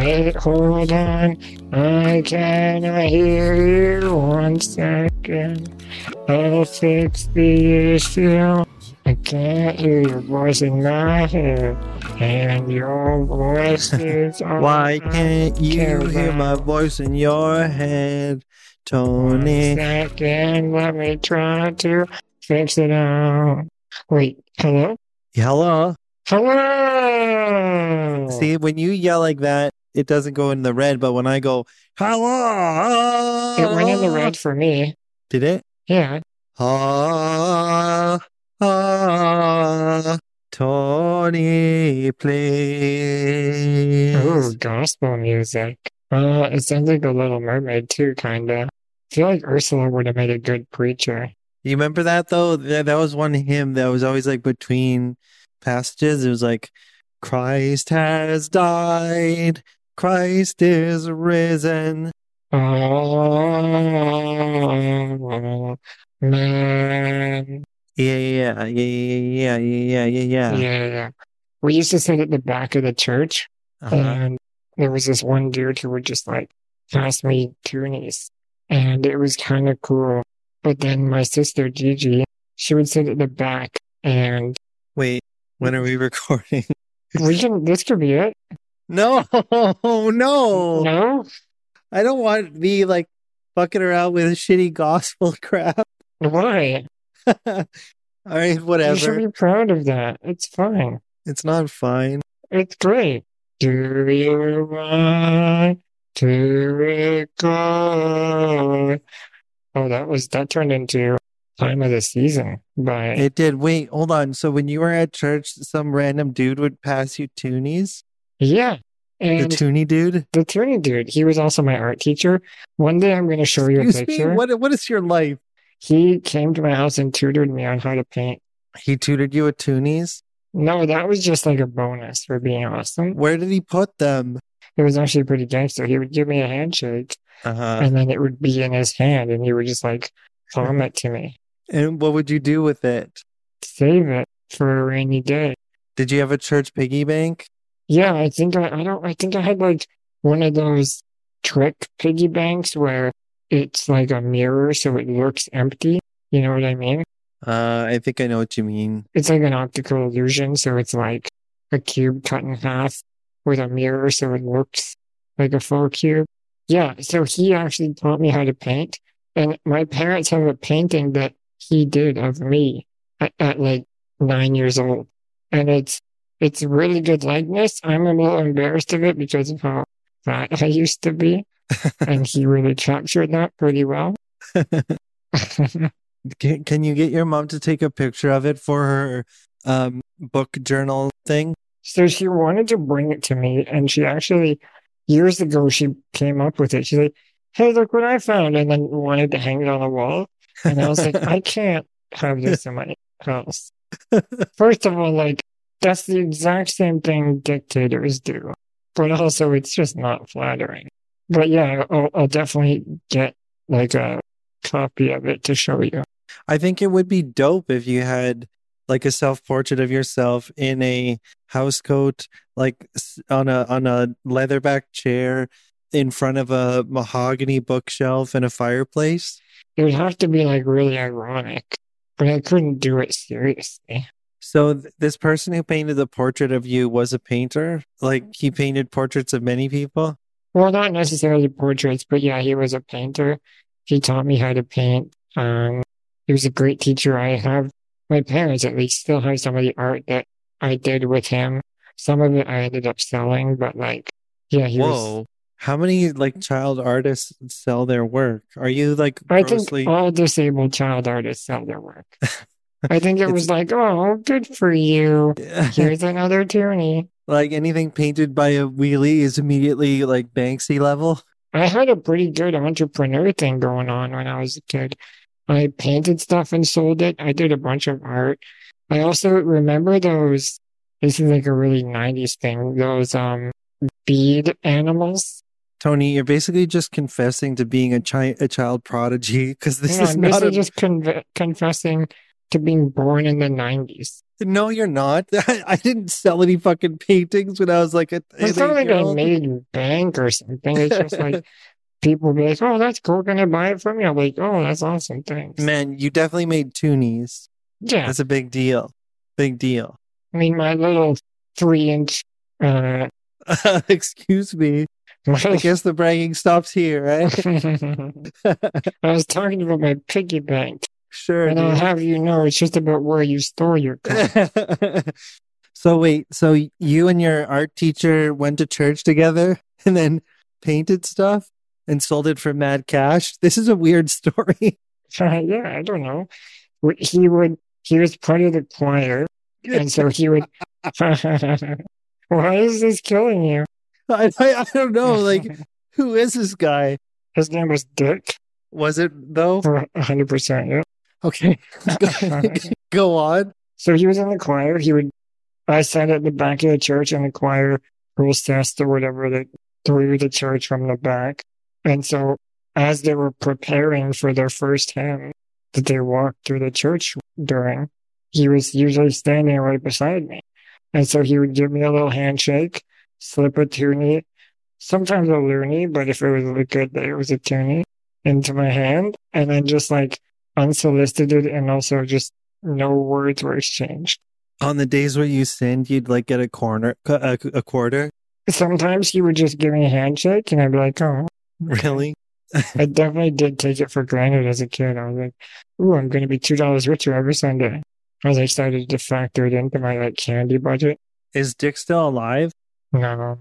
Wait, hold on. I cannot hear you. One second. I'll fix the issue. I can't hear your voice in my head. And your voice is all Why can't you hear my voice in your head, Tony? second. Let me try to fix it out. Wait, hello? Hello. Hello! See, when you yell like that, it doesn't go in the red, but when I go, hello, It went in the red for me. Did it? Yeah. Ah, ah, Tony, please. Ooh, gospel music. Uh, it sounds like a Little Mermaid too, kinda. I feel like Ursula would have made a good preacher. You remember that though? That, that was one hymn that was always like between passages. It was like, Christ has died, Christ is risen. Man. Yeah, yeah, yeah, yeah, yeah, yeah, yeah, yeah. Yeah, yeah. We used to sit at the back of the church, Uh-huh. and there was this one dude who would just like pass me toonies, and it was kind of cool. But then my sister Gigi, she would sit at the back, and Wait, when are we recording? we can. This could be it. No, no, No, I don't want to be like fucking around with shitty gospel crap. why? All right, whatever. You should be proud of that. It's fine. It's not fine. It's great. Do you want to record? Oh, that was that turned into time of the season by It did. Wait, hold on. So when you were at church, some random dude would pass you toonies? Yeah. The And toonie dude? the tuning dude, he was also my art teacher. One day I'm going to show you a Excuse me, picture. what, what is your life? He came to my house and tutored me on how to paint. He tutored you with toonies? No, that was just like a bonus for being awesome. Where did he put them? It was actually pretty gangster. He would give me a handshake Uh-huh. and then it would be in his hand and he would just like palm it to me. And what would you do with it? Save it for a rainy day. Did you have a church piggy bank? Yeah, I think I, I don't I think I had like one of those trick piggy banks where it's like a mirror so it looks empty. You know what I mean? Uh, I think I know what you mean. It's like an optical illusion, so it's like a cube cut in half with a mirror so it looks like a full cube. Yeah, so he actually taught me how to paint. And my parents have a painting that he did of me at, at like nine years old. And it's it's a really good likeness. I'm a little embarrassed of it because of how fat I used to be. and he really captured that pretty well. Can, can you get your mom to take a picture of it for her um, book journal thing? So she wanted to bring it to me, and she actually, years ago, she came up with it. She's like, "Hey, look what I found!" and then wanted to hang it on the wall. And I was like, "I can't have this in my house." First of all, like that's the exact same thing dictators do, but also it's just not flattering. But yeah, I'll, I'll definitely get like a copy of it to show you. I think it would be dope if you had like a self portrait of yourself in a house coat, like on a on a leatherback chair in front of a mahogany bookshelf and a fireplace. It would have to be like really ironic, but I couldn't do it seriously. So th- this person who painted the portrait of you was a painter. Like he painted portraits of many people. Well, not necessarily portraits, but yeah, he was a painter. He taught me how to paint. Um, he was a great teacher. I have my parents at least still have some of the art that I did with him. Some of it I ended up selling, but like, yeah, he was. Whoa. How many like child artists sell their work? Are you like I think all disabled child artists sell their work. I think it was like, oh, good for you. Here's another toonie. like anything painted by a wheelie is immediately like Banksy level? I had a pretty good entrepreneur thing going on when I was a kid. I painted stuff and sold it. I did a bunch of art. I also remember those. This is like a really 90s thing. Those um bead animals. Tony, you're basically just confessing to being a, chi- a child prodigy because this Yeah, is not basically a. just confessing to being born in the 90s. No, you're not. I didn't sell any fucking paintings when I was like a. It's not like I made bank or something. It's just like people be like, "Oh, that's cool. Can I buy it from you?" I'm like, "Oh, that's awesome. Thanks." Man, you definitely made toonies. Yeah, That's a big deal. Big deal. I mean, my little three-inch. Uh, Excuse me. I guess the bragging stops here, right? I was talking about my piggy bank, sure. and I'll have you know, it's just about where you store your coins. so wait, so you and your art teacher went to church together and then painted stuff and sold it for mad cash? This is a weird story. Uh, yeah, I don't know. He would. He was part of the choir, and so he would. Why is this killing you? I, I, I don't know. Like, who is this guy? his name was Dick. Was it though? For hundred percent. Yeah. Okay, go on. So he was in the choir. He would. I sat at the back of the church, and the choir processed or whatever that through the church from the back. And so, as they were preparing for their first hymn that they walked through the church during, he was usually standing right beside me. And so he would give me a little handshake, slip a toonie, sometimes a loonie, but if it was a good day, it was a toonie into my hand, and then just like unsolicited and also just no words were exchanged. On the days where you sinned, you'd like get a corner, a, a quarter. Sometimes he would just give me a handshake, and I'd be like, "Oh." Really? I definitely did take it for granted as a kid. I was like, "Ooh, I'm going to be two dollars richer every Sunday." As I started to factor it into my like candy budget. Is Dick still alive? No,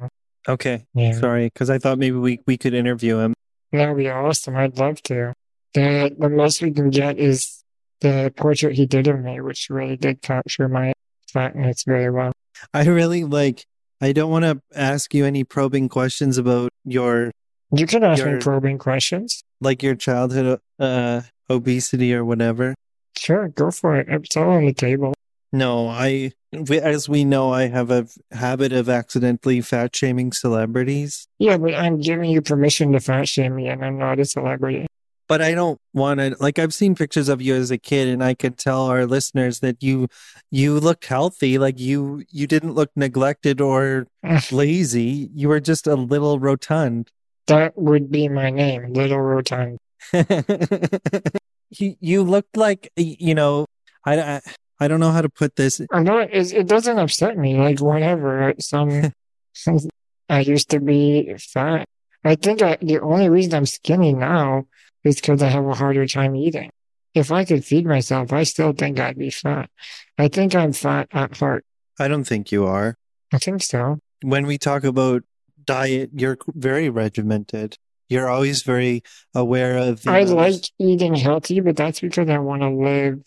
Okay, yeah, sorry, because I thought maybe we we could interview him. that would be awesome. I'd love to. The the most we can get is the portrait he did of me, which really did capture my fatness very well. I really like. I don't want to ask you any probing questions about your You can ask me probing questions. like your childhood uh obesity or whatever. Sure, go for it. It's all on the table. No, I as we know, I have a habit of accidentally fat shaming celebrities, Yeah, but I'm giving you permission to fat shame me, and I'm not a celebrity. But I don't want to. Like I've seen pictures of you as a kid, and I could tell our listeners that you you looked healthy. Like you you didn't look neglected or mm. lazy. You were just a little rotund. That would be my name, Little Rotund. you you looked like you know I, I I don't know how to put this. I know it, it doesn't upset me. Like, whatever. Some, I used to be fat. I think I, the only reason I'm skinny now is because I have a harder time eating. If I could feed myself, I still think I'd be fat. I think I'm fat at heart. I don't think you are. I think so. When we talk about diet, you're very regimented. You're always very aware of. the I like eating healthy, but that's because I want to live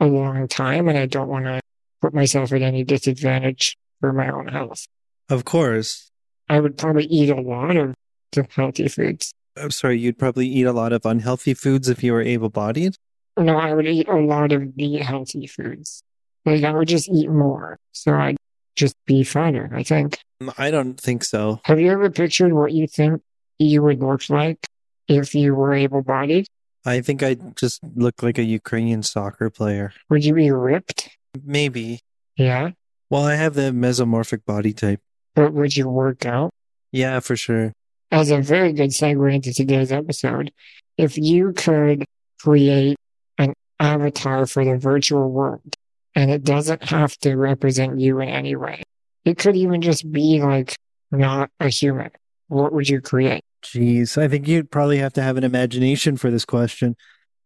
a long time and I don't want to put myself at any disadvantage for my own health. Of course. I would probably eat a lot of the healthy foods. I'm sorry. You'd probably eat a lot of unhealthy foods if you were able-bodied. No, I would eat a lot of the healthy foods. Like I would just eat more. So I'd just be fatter, I think. Mm, I don't think so. Have you ever pictured what you think you would look like if you were able bodied? I think I just look like a Ukrainian soccer player. Would you be ripped? Maybe. Yeah. Well, I have the mesomorphic body type. But would you work out? Yeah, for sure. As a very good segue into today's episode, if you could create an avatar for the virtual world and it doesn't have to represent you in any way, it could even just be like not a human. What would you create? Jeez, I think you'd probably have to have an imagination for this question.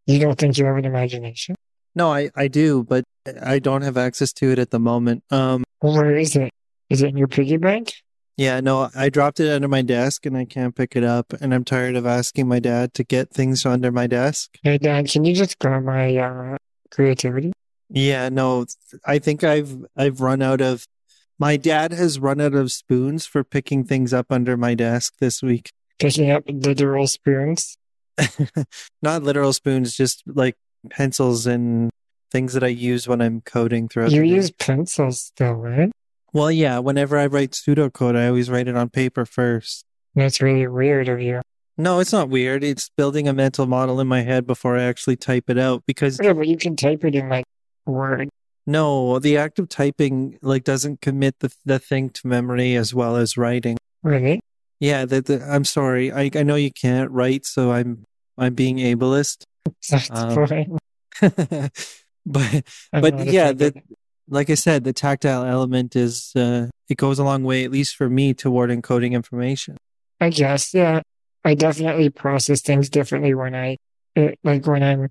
You don't think you have an imagination? No, I, I do, but I don't have access to it at the moment. Um, Where is it? Is it in your piggy bank? Yeah, no, I dropped it under my desk and I can't pick it up, and I'm tired of asking my dad to get things under my desk. Hey, Dad, can you just grab my uh, creativity? Yeah, no, I think I've I've run out of. My dad has run out of spoons for picking things up under my desk this week. Picking up literal spoons? Not literal spoons, just like pencils and things that I use when I'm coding throughout You the day. use pencils still, right? Well, yeah, whenever I write pseudocode, I always write it on paper first. That's really weird of you. No, it's not weird. It's building a mental model in my head before I actually type it out because Yeah, but you can type it in like Word. No, the act of typing like doesn't commit the the thing to memory as well as writing. Really? Yeah, that the, I'm sorry. I I know you can't write, so I'm I'm being ableist. That's Um, fine. but I'm but yeah, offended. Like I said, the tactile element is uh it goes a long way, at least for me, toward encoding information. I guess, yeah. I definitely process things differently when I, it, like when I'm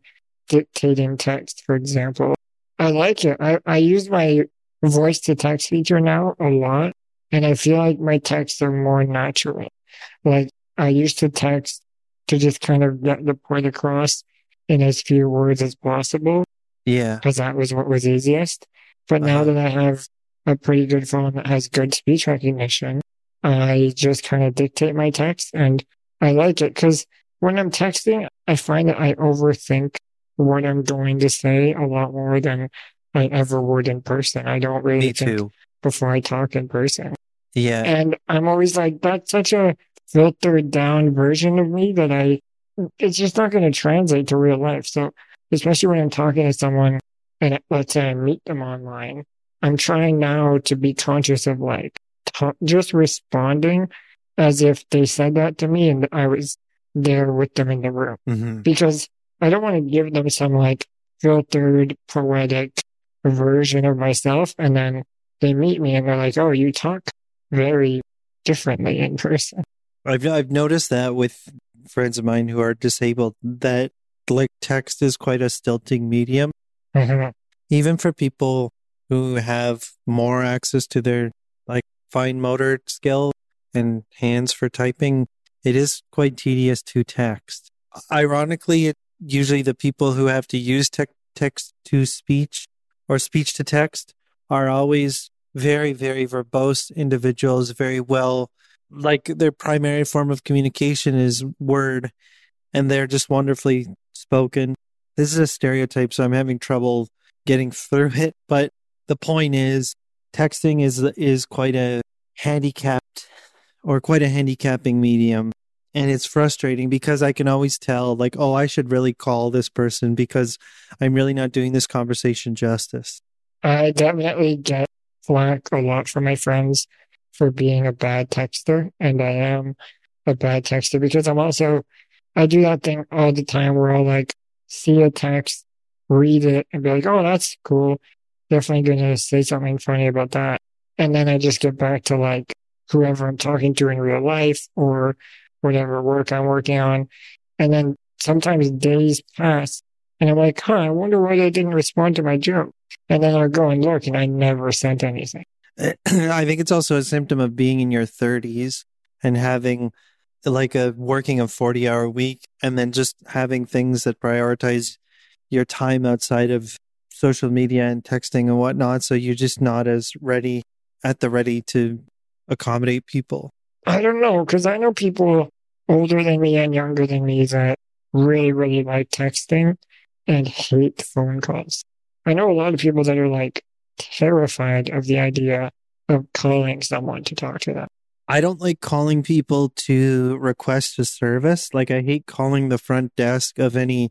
dictating text, for example. I like it. I, I use my voice to text feature now a lot, and I feel like my texts are more natural. Like I used to text to just kind of get the point across in as few words as possible Yeah. because that was what was easiest. But now Uh-huh. that I have a pretty good phone that has good speech recognition, I just kind of dictate my text and I like it because when I'm texting, I find that I overthink what I'm going to say a lot more than I ever would in person. I don't really Me think too. before I talk in person. Yeah. And I'm always like, that's such a filtered down version of me that I, it's just not going to translate to real life. So, especially when I'm talking to someone and let's say I meet them online, I'm trying now to be conscious of like ta- just responding as if they said that to me and I was there with them in the room hmm because I don't want to give them some like filtered poetic version of myself and then they meet me and they're like, oh, you talk very differently in person. I've I've noticed that with friends of mine who are disabled that like text is quite a stilting medium. Mhm. even for people who have more access to their like fine motor skill and hands for typing, it is quite tedious to text. Ironically, it, usually the people who have to use tec- text to speech or speech to text are always very, very verbose individuals, very well, like their primary form of communication is word, and they're just wonderfully spoken. This is a stereotype, so I'm having trouble getting through it. But the point is, texting is is quite a handicapped or quite a handicapping medium, and it's frustrating because I can always tell, like, oh, I should really call this person because I'm really not doing this conversation justice. I definitely get flack a lot from my friends for being a bad texter, and I am a bad texter because I'm also I do that thing all the time where I'll like see a text, read it, and be like, "Oh, that's cool. Definitely gonna say something funny about that," and then I just get back to like whoever I'm talking to in real life or whatever work I'm working on, and then sometimes days pass, and I'm like, "Huh, I wonder why they didn't respond to my joke." And then I'll go and look, and I never sent anything. I think it's also a symptom of being in your 30s and having like a working a 40 hour week and then just having things that prioritize your time outside of social media and texting and whatnot. So you're just not as ready at the ready to accommodate people. I don't know, because I know people older than me and younger than me that really, really like texting and hate phone calls. I know a lot of people that are like terrified of the idea of calling someone to talk to them. I don't like calling people to request a service. Like I hate calling the front desk of any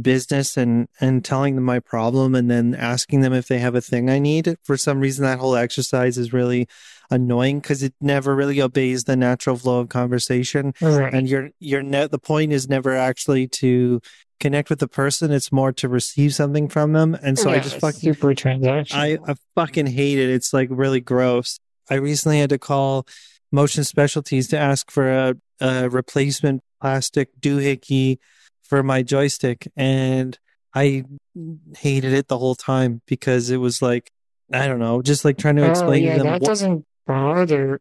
business and and telling them my problem and then asking them if they have a thing I need. For some reason that whole exercise is really annoying cuz it never really obeys the natural flow of conversation Right. and your your net the point is never actually to connect with the person it's more to receive something from them and so I just fucking super transactional. I, I fucking hate it. It's like really gross. I recently had to call Motion Specialties to ask for a, a replacement plastic doohickey for my joystick, and I hated it the whole time because it was like I don't know, just like trying to oh, explain yeah, to them. that what- doesn't bother.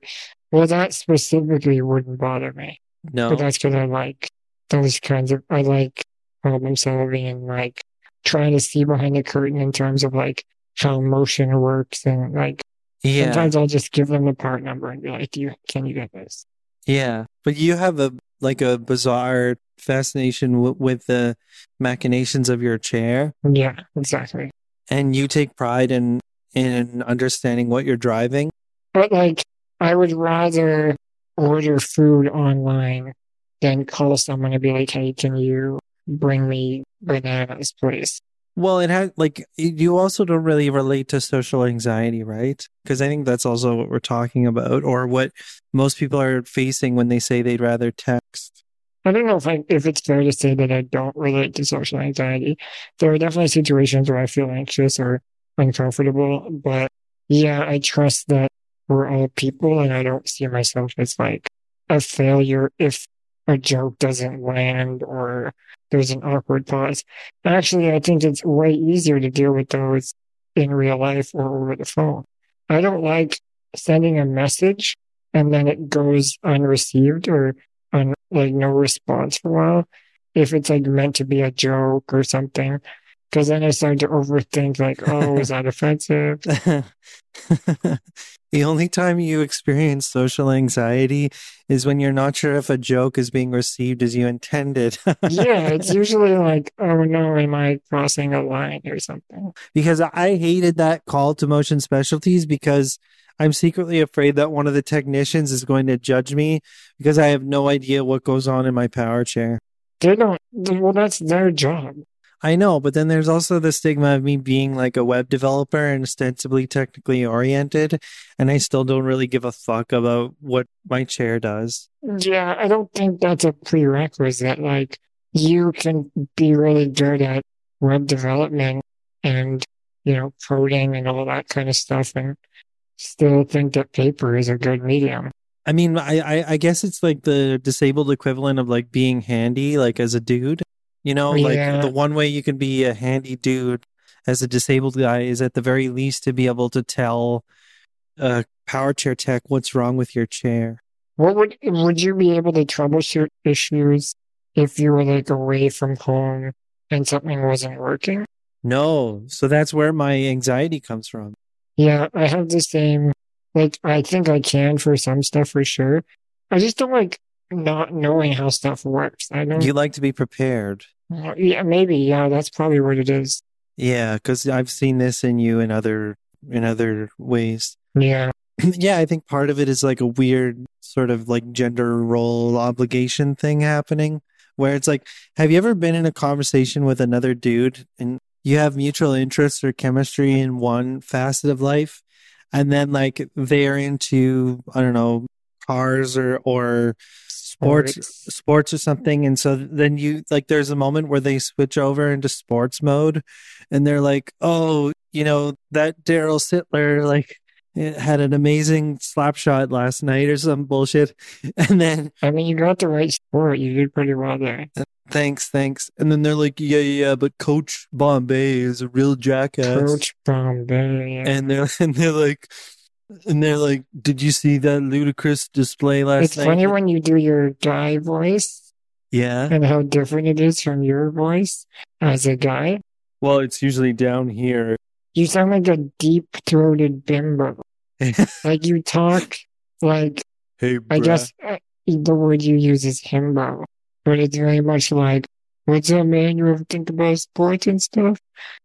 Well, that specifically wouldn't bother me. no, But that's because I like those kinds of, I like problem solving and like trying to see behind the curtain in terms of like how motion works. And like yeah, sometimes I'll just give them the part number and be like, Do you, can you get this? yeah. But you have a like a bizarre fascination w- with the machinations of your chair. Yeah, exactly. and you take pride in in understanding what you're driving But like, I would rather order food online than call someone and be like, Hey, can you bring me bananas, please? Well, it had like you also don't really relate to social anxiety, right? Because I think that's also what we're talking about, or what most people are facing when they say they'd rather text. I don't know if I, if it's fair to say that I don't relate to social anxiety. There are definitely situations where I feel anxious or uncomfortable, but yeah, I trust that we're all people and I don't see myself as like a failure if a joke doesn't land or there's an awkward pause. Actually, I think it's way easier to deal with those in real life or over the phone. I don't like sending a message and then it goes unreceived or on like no response for a while. If it's like meant to be a joke or something, because then I start to overthink, like, oh, is that offensive? the only time you experience social anxiety is when you're not sure if a joke is being received as you intended. yeah, it's usually like, oh no, am I crossing a line or something? Because I hated that call to motion specialties because I'm secretly afraid that one of the technicians is going to judge me because I have no idea what goes on in my power chair. They don't, well, that's their job. I know, but then there's also the stigma of me being like a web developer and ostensibly technically oriented, and I still don't really give a fuck about what my chair does. Yeah, I don't think that's a prerequisite. Like, you can be really good at web development and, you know, coding and all that kind of stuff and still think that paper is a good medium. I mean, I, I, I guess it's like the disabled equivalent of like being handy, like as a dude. You know, oh, like the one way you can be a handy dude as a disabled guy is at the very least to be able to tell a power chair tech what's wrong with your chair. What would would you be able to troubleshoot issues if you were like away from home and something wasn't working? No, so that's where my anxiety comes from. Yeah, I have the same. Like, I think I can for some stuff for sure. I just don't like not knowing how stuff works. I don't. You like to be prepared. Uh, yeah, maybe. Yeah, that's probably what it is. Yeah, because I've seen this in you in other in other ways. Yeah. yeah, I think part of it is like a weird sort of like gender role obligation thing happening where it's like, have you ever been in a conversation with another dude and you have mutual interests or chemistry in one facet of life? And then like they're into, I don't know, cars or, or sports, sports or something. And so then you like, there's a moment where they switch over into sports mode and they're like, oh, you know, that Darryl Sittler, like, it had an amazing slap shot last night or some bullshit. And then I mean, you got the right sport. You did pretty well there. thanks, thanks. And then they're like, yeah, yeah, yeah, but Coach Bombay is a real jackass. Coach Bombay. And they're and they're like and they're like, Did you see that ludicrous display last It's night? It's funny when you do your guy voice yeah. and how different it is from your voice as a guy. Well, it's usually down here. You sound like a deep throated bimbo. Like you talk like, hey, I guess uh, the word you use is himbo, but it's very much like, what's up, man? You ever think about sports and stuff?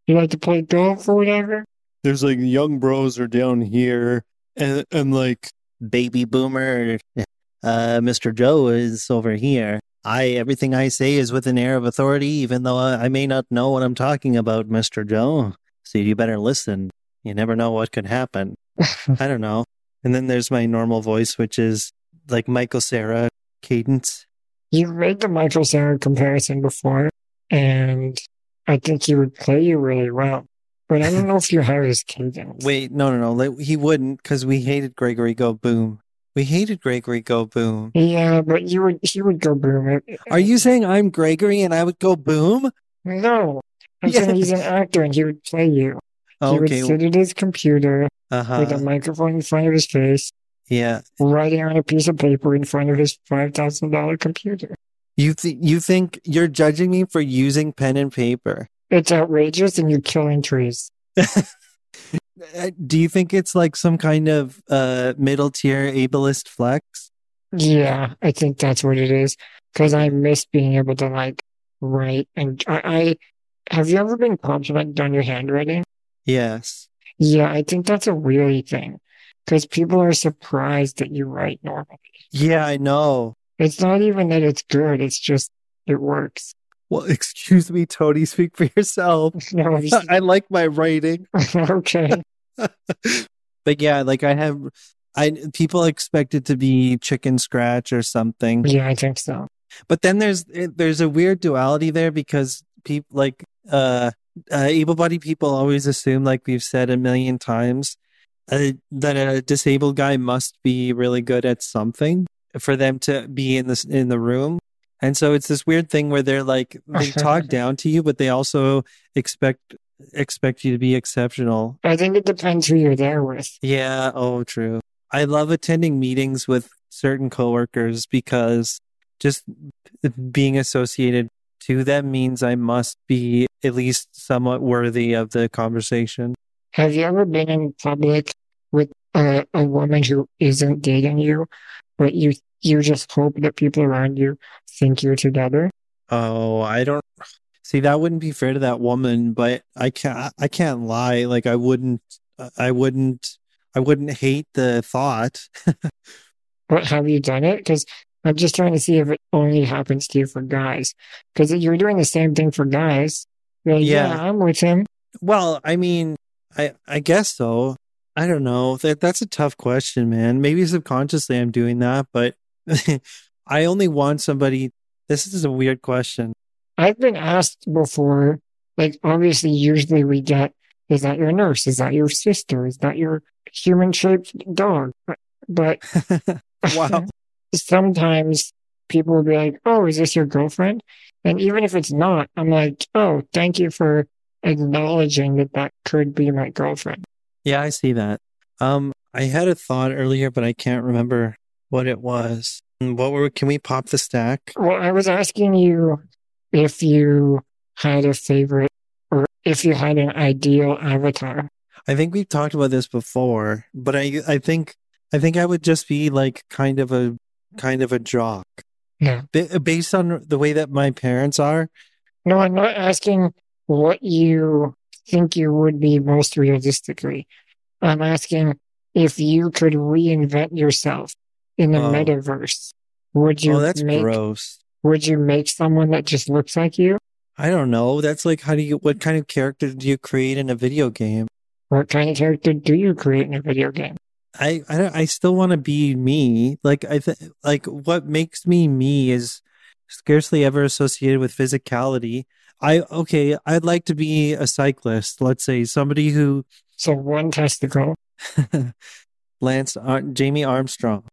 You like to play golf or whatever? there's like young bros are down here and and like baby boomer uh mr joe is over here. I everything i say is with an air of authority even though i, I may not know what i'm talking about mr joe. So you better listen. You never know what could happen. I don't know. And then there's my normal voice which is like Michael Cera cadence. You've made the Michael Cera comparison before, and I think he would play you really well. But I don't know if you have his cadence. wait no no no he wouldn't because we hated gregory go boom we hated gregory go boom Yeah, but you would he would go boom. Are you saying I'm Gregory and I would go boom? No. I'm Yeah. saying he's an actor and he would play you. He Okay. would sit at his computer Uh with a microphone in front of his face, Yeah. writing on a piece of paper in front of his five thousand dollar computer. You th- you think you're judging me for using pen and paper? It's outrageous and you're killing trees. Uh, Do you think it's like some kind of uh middle tier ableist flex? Yeah, I think that's what it is. Because I miss being able to like write and I, I have you ever been complimented on your handwriting? Yes. Yeah, I think that's a really thing. Because people are surprised that you write normally. Yeah, I know. It's not even that it's good, it's just it works. Well, excuse me, Tony, speak for yourself. No, I like my writing. okay. but yeah, like I have I people expect it to be chicken scratch or something. Yeah, I think so. But then there's there's a weird duality there because people like uh, uh able-bodied people always assume like we've said a million times uh, that a disabled guy must be really good at something for them to be in this in the room. And so it's this weird thing where they're like they talk down to you but they also expect expect you to be exceptional. I think it depends who you're there with. Yeah, oh true. I love attending meetings with certain coworkers because just being associated to them means I must be at least somewhat worthy of the conversation. Have you ever been in public with a, a woman who isn't dating you, but you you just hope that people around you think you're together? Oh, I don't see that wouldn't be fair to that woman, but I can't I can't lie. Like I wouldn't I wouldn't I wouldn't hate the thought. But have you done it? Because I'm just trying to see if it only happens to you for guys. Because you're doing the same thing for guys. Like, yeah. Yeah. I'm with him. well, I mean, I I guess so. I don't know. That that's a tough question, man. Maybe subconsciously I'm doing that, but I only want somebody this is a weird question. I've been asked before, like, obviously, usually we get, is that your nurse? Is that your sister? Is that your human shaped dog? But wow. sometimes people will be like, oh, is this your girlfriend? And even if it's not, I'm like, oh, thank you for acknowledging that that could be my girlfriend. Yeah, I see that. Um, I had a thought earlier, but I can't remember what it was. Mm, What were? Can we pop the stack? Well, I was asking you if you had a favorite or if you had an ideal avatar. I think we've talked about this before, but I I think I think I would just be like kind of a kind of a jock, No, Ba- based on the way that my parents are. no, I'm not asking what you think you would be most realistically. I'm asking if you could reinvent yourself in the Oh. metaverse. Would you oh, that's make gross. would you make someone that just looks like you? I don't know. That's like how do you? What kind of character do you create in a video game? What kind of character do you create in a video game? I I, don't, I still want to be me. Like I th- like what makes me me is scarcely ever associated with physicality. I okay, I'd like to be a cyclist. Let's say somebody who So one testicle. Lance Ar- Jamie Armstrong,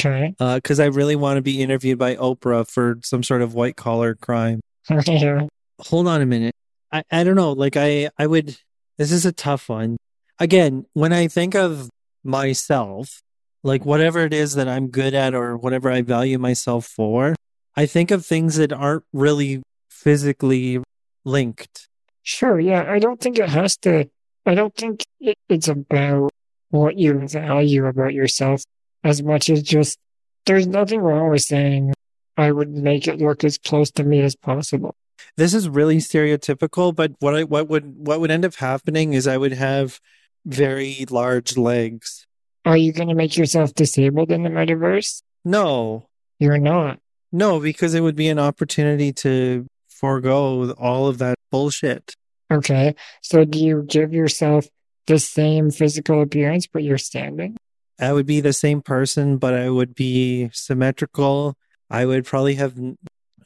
Okay. Uh, because I really want to be interviewed by Oprah for some sort of white collar crime. Yeah. Hold on a minute. I I don't know. Like I I would. This is a tough one. Again, when I think of myself, like whatever it is that I'm good at or whatever I value myself for, I think of things that aren't really physically linked. Sure, yeah. I don't think it has to, I don't think it, it's about what you value about yourself as much as just, there's nothing wrong with saying, I would make it look as close to me as possible. This is really stereotypical, but what I what would what would end up happening is I would have very large legs. Are you going to make yourself disabled in the metaverse? No, You're not. no, because it would be an opportunity to forego all of that bullshit. Okay. So do you give yourself the same physical appearance, but you're standing? I would be the same person, but I would be symmetrical. I would probably have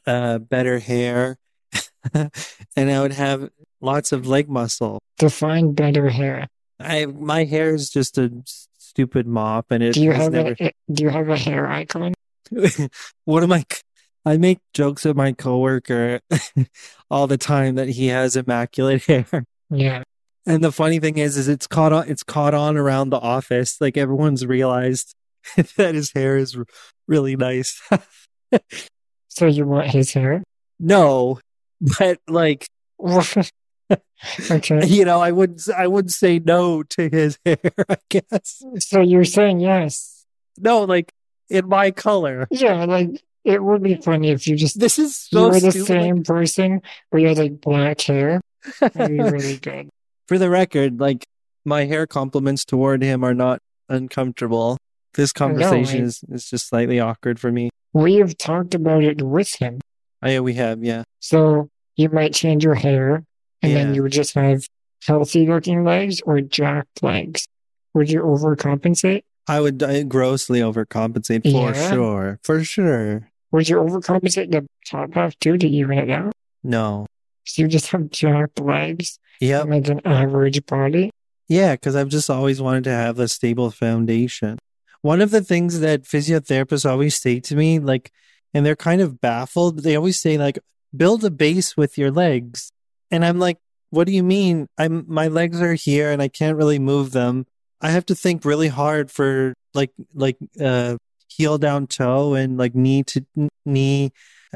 uh, better hair, and I would have lots of leg muscle. Define better hair. I my hair is just a stupid mop, and it Do you have never. a, do you have a hair icon? what am I? I make jokes at my coworker all the time that he has immaculate hair. Yeah. And the funny thing is, is it's caught on. It's caught on around the office. Like everyone's realized that his hair is really nice. So you want his hair? no, but like okay. you know, I wouldn't. I wouldn't say no to his hair. I guess So you're saying yes. no, like in my color. Yeah, like it would be funny if you just This is you so were the stupid. same person where you had like black hair. That'd be really good. For the record, like my hair compliments toward him are not uncomfortable. This conversation I- is, is just slightly awkward for me. We have talked about it with him. Oh, yeah, we have, yeah. So you might change your hair and then you would just have healthy looking legs or jacked legs. Would you overcompensate? I would uh, grossly overcompensate for Yeah. sure. For sure. Would you overcompensate the top half too to even it out? No. So you just have jacked legs Yep. and like an average body? Yeah, because I've just always wanted to have a stable foundation. One of the things that physiotherapists always say to me, like, and they're kind of baffled, they always say, like, build a base with your legs. And I'm like, what do you mean? I'm my legs are here and I can't really move them. I have to think really hard for like like uh heel down toe and like knee to knee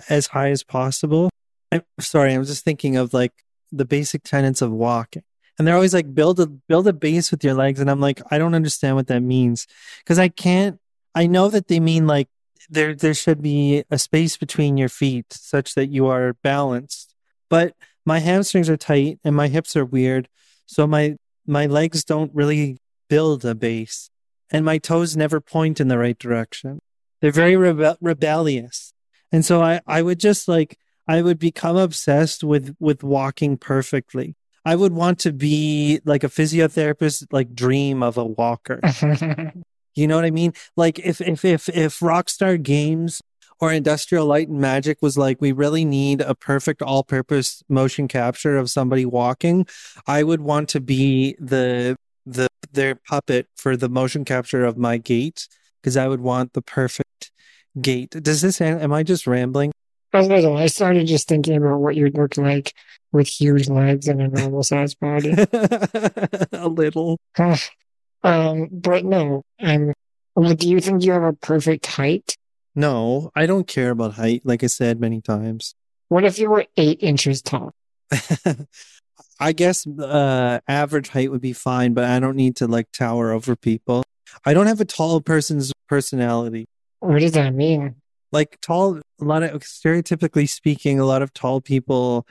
as high as possible. I'm sorry, I'm just thinking of like the basic tenets of walking. And they're always like build a build a base with your legs and I'm like I don't understand what that means cuz I can't I know that they mean like there there should be a space between your feet such that you are balanced. But my hamstrings are tight and my hips are weird, so my my legs don't really build a base and my toes never point in the right direction. They're very rebe- rebellious. And so I I would just like I would become obsessed with with walking perfectly. I would want to be like a physiotherapist like dream of a walker. You know what I mean? Like if if if if Rockstar Games or Industrial Light and Magic was like we really need a perfect all-purpose motion capture of somebody walking, I would want to be the the their puppet for the motion capture of my gait because I would want the perfect gait. Does this am I just rambling? A little. I started just thinking about what you'd look like with huge legs and a normal sized body. a little. um, but no, I'm. Well, do you think you have a perfect height? No, I don't care about height like I said many times. What if you were eight inches tall? I guess uh, average height would be fine, but I don't need to like tower over people. I don't have a tall person's personality. What does that mean? Like tall, a lot of stereotypically speaking, a lot of tall people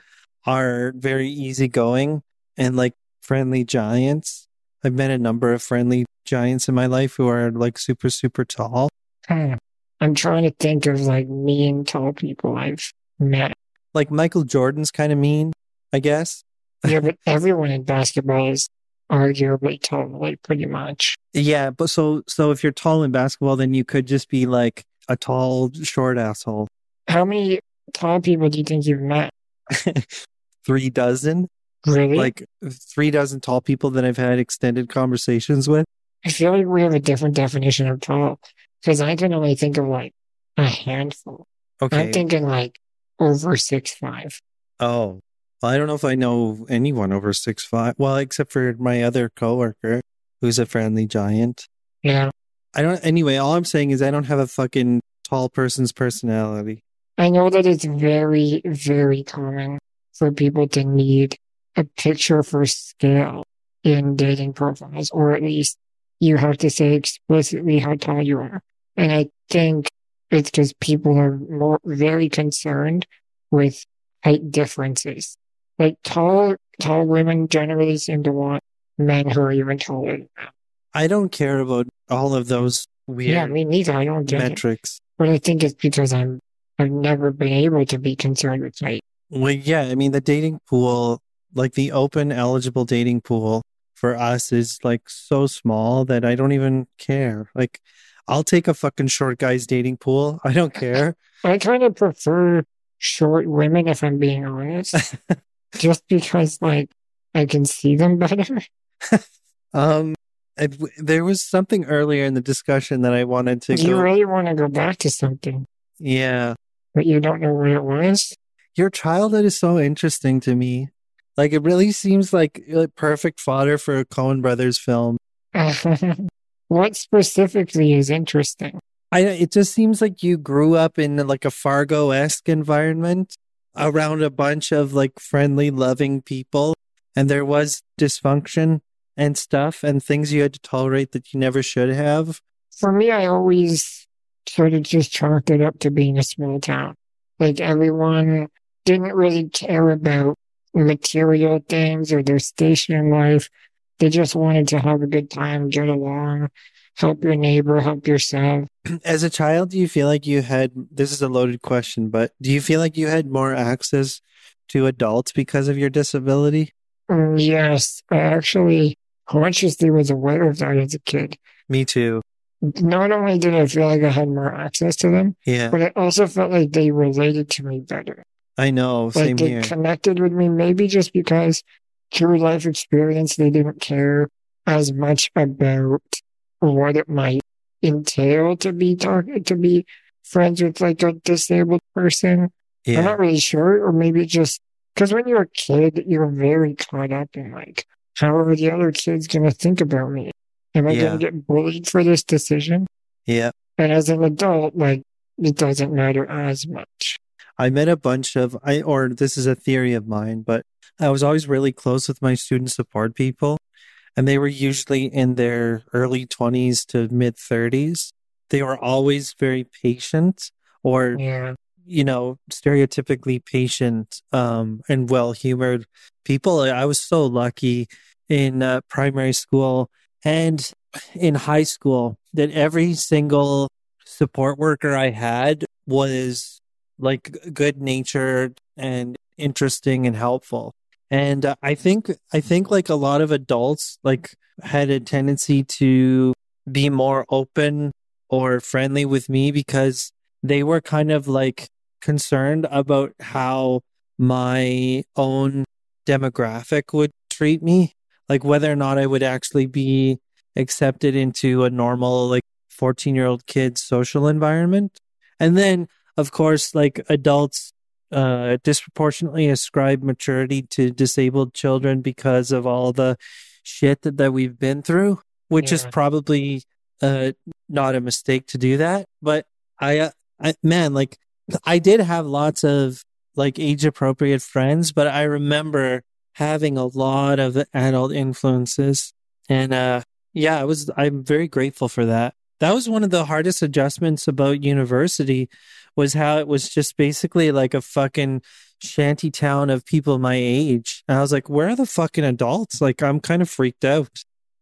are very easygoing and like friendly giants. I've met a number of friendly giants in my life who are like super, super tall. Hmm. I'm trying to think of like mean tall people I've met. Like Michael Jordan's kind of mean, I guess. Yeah, but everyone in basketball is arguably tall, like pretty much. Yeah, but so so if you're tall in basketball, then you could just be like a tall, short asshole. How many tall people do you think you've met? Three dozen, Really? like three dozen tall people that I've had extended conversations with. I feel like we have a different definition of tall because I can only think of like a handful. Okay. I'm thinking like over six five. oh, I don't know if I know anyone over six five. Well, except for my other coworker, who's a friendly giant. Yeah, I don't. Anyway, all I'm saying is I don't have a fucking tall person's personality. I know that it's very, very common for people to need a picture for scale in dating profiles, or at least you have to say explicitly how tall you are. And I think it's because people are more very concerned with height differences. Like tall, tall women generally seem to want men who are even taller than them. I don't care about all of those weird Yeah, me neither. I don't get it. metrics. But I think it's because I'm I've never been able to be concerned with height. Well, yeah, I mean, the dating pool, like the open eligible dating pool for us is like so small that I don't even care. Like, I'll take a fucking short guy's dating pool. I don't care. I kind of prefer short women if I'm being honest. just because like I can see them better. Um, I, there was something earlier in the discussion that I wanted to you go. really want to go back to something, Yeah, but you don't know what it was. your childhood is so interesting to me. Like, it really seems like uh, perfect fodder for a Coen Brothers film. what specifically is interesting? I it just seems like you grew up in like a Fargo esque environment around a bunch of like friendly, loving people, and there was dysfunction and stuff and things you had to tolerate that you never should have. For me, I always sort of just chalk it up to being a small town. Like everyone didn't really care about material things or their station in life. They just wanted to have a good time, get along, help your neighbor, help yourself. As a child, do you feel like you had this is a loaded question, but do you feel like you had more access to adults because of your disability? Mm, Yes, I actually consciously was aware of that as a kid. Me too. Not only did I feel like I had more access to them, Yeah, but I also felt like they related to me better. I know. Same like they here. connected with me, maybe just because through life experience, they didn't care as much about what it might entail to be talking, to be friends with like a disabled person. I'm not really sure, or maybe just because when you're a kid, you're very caught up in like, how are the other kids going to think about me? Am I Yeah. going to get bullied for this decision? yeah. And as an adult, like, it doesn't matter as much. I met a bunch of I or this is a theory of mine, but I was always really close with my student support people and they were usually in their early 20s to mid 30s. They were always very patient or Yeah. you know, stereotypically patient um and well-humored people. I was so lucky in uh, primary school and in high school that every single support worker I had was like good natured and interesting and helpful. And uh, I think I think like a lot of adults like had a tendency to be more open or friendly with me because they were kind of like concerned about how my own demographic would treat me, like whether or not I would actually be accepted into a normal like 14 year old kid's social environment. And then, of course, like adults uh, disproportionately ascribe maturity to disabled children because of all the shit that, that we've been through, which is probably uh, not a mistake to do that. But I, uh, I, man, like I did have lots of like age appropriate friends, but I remember having a lot of adult influences. And uh, yeah, I was, I'm very grateful for that. That was one of the hardest adjustments about university was how it was just basically like a fucking shanty town of people my age. And I was like, where are the fucking adults? Like, I'm kind of freaked out.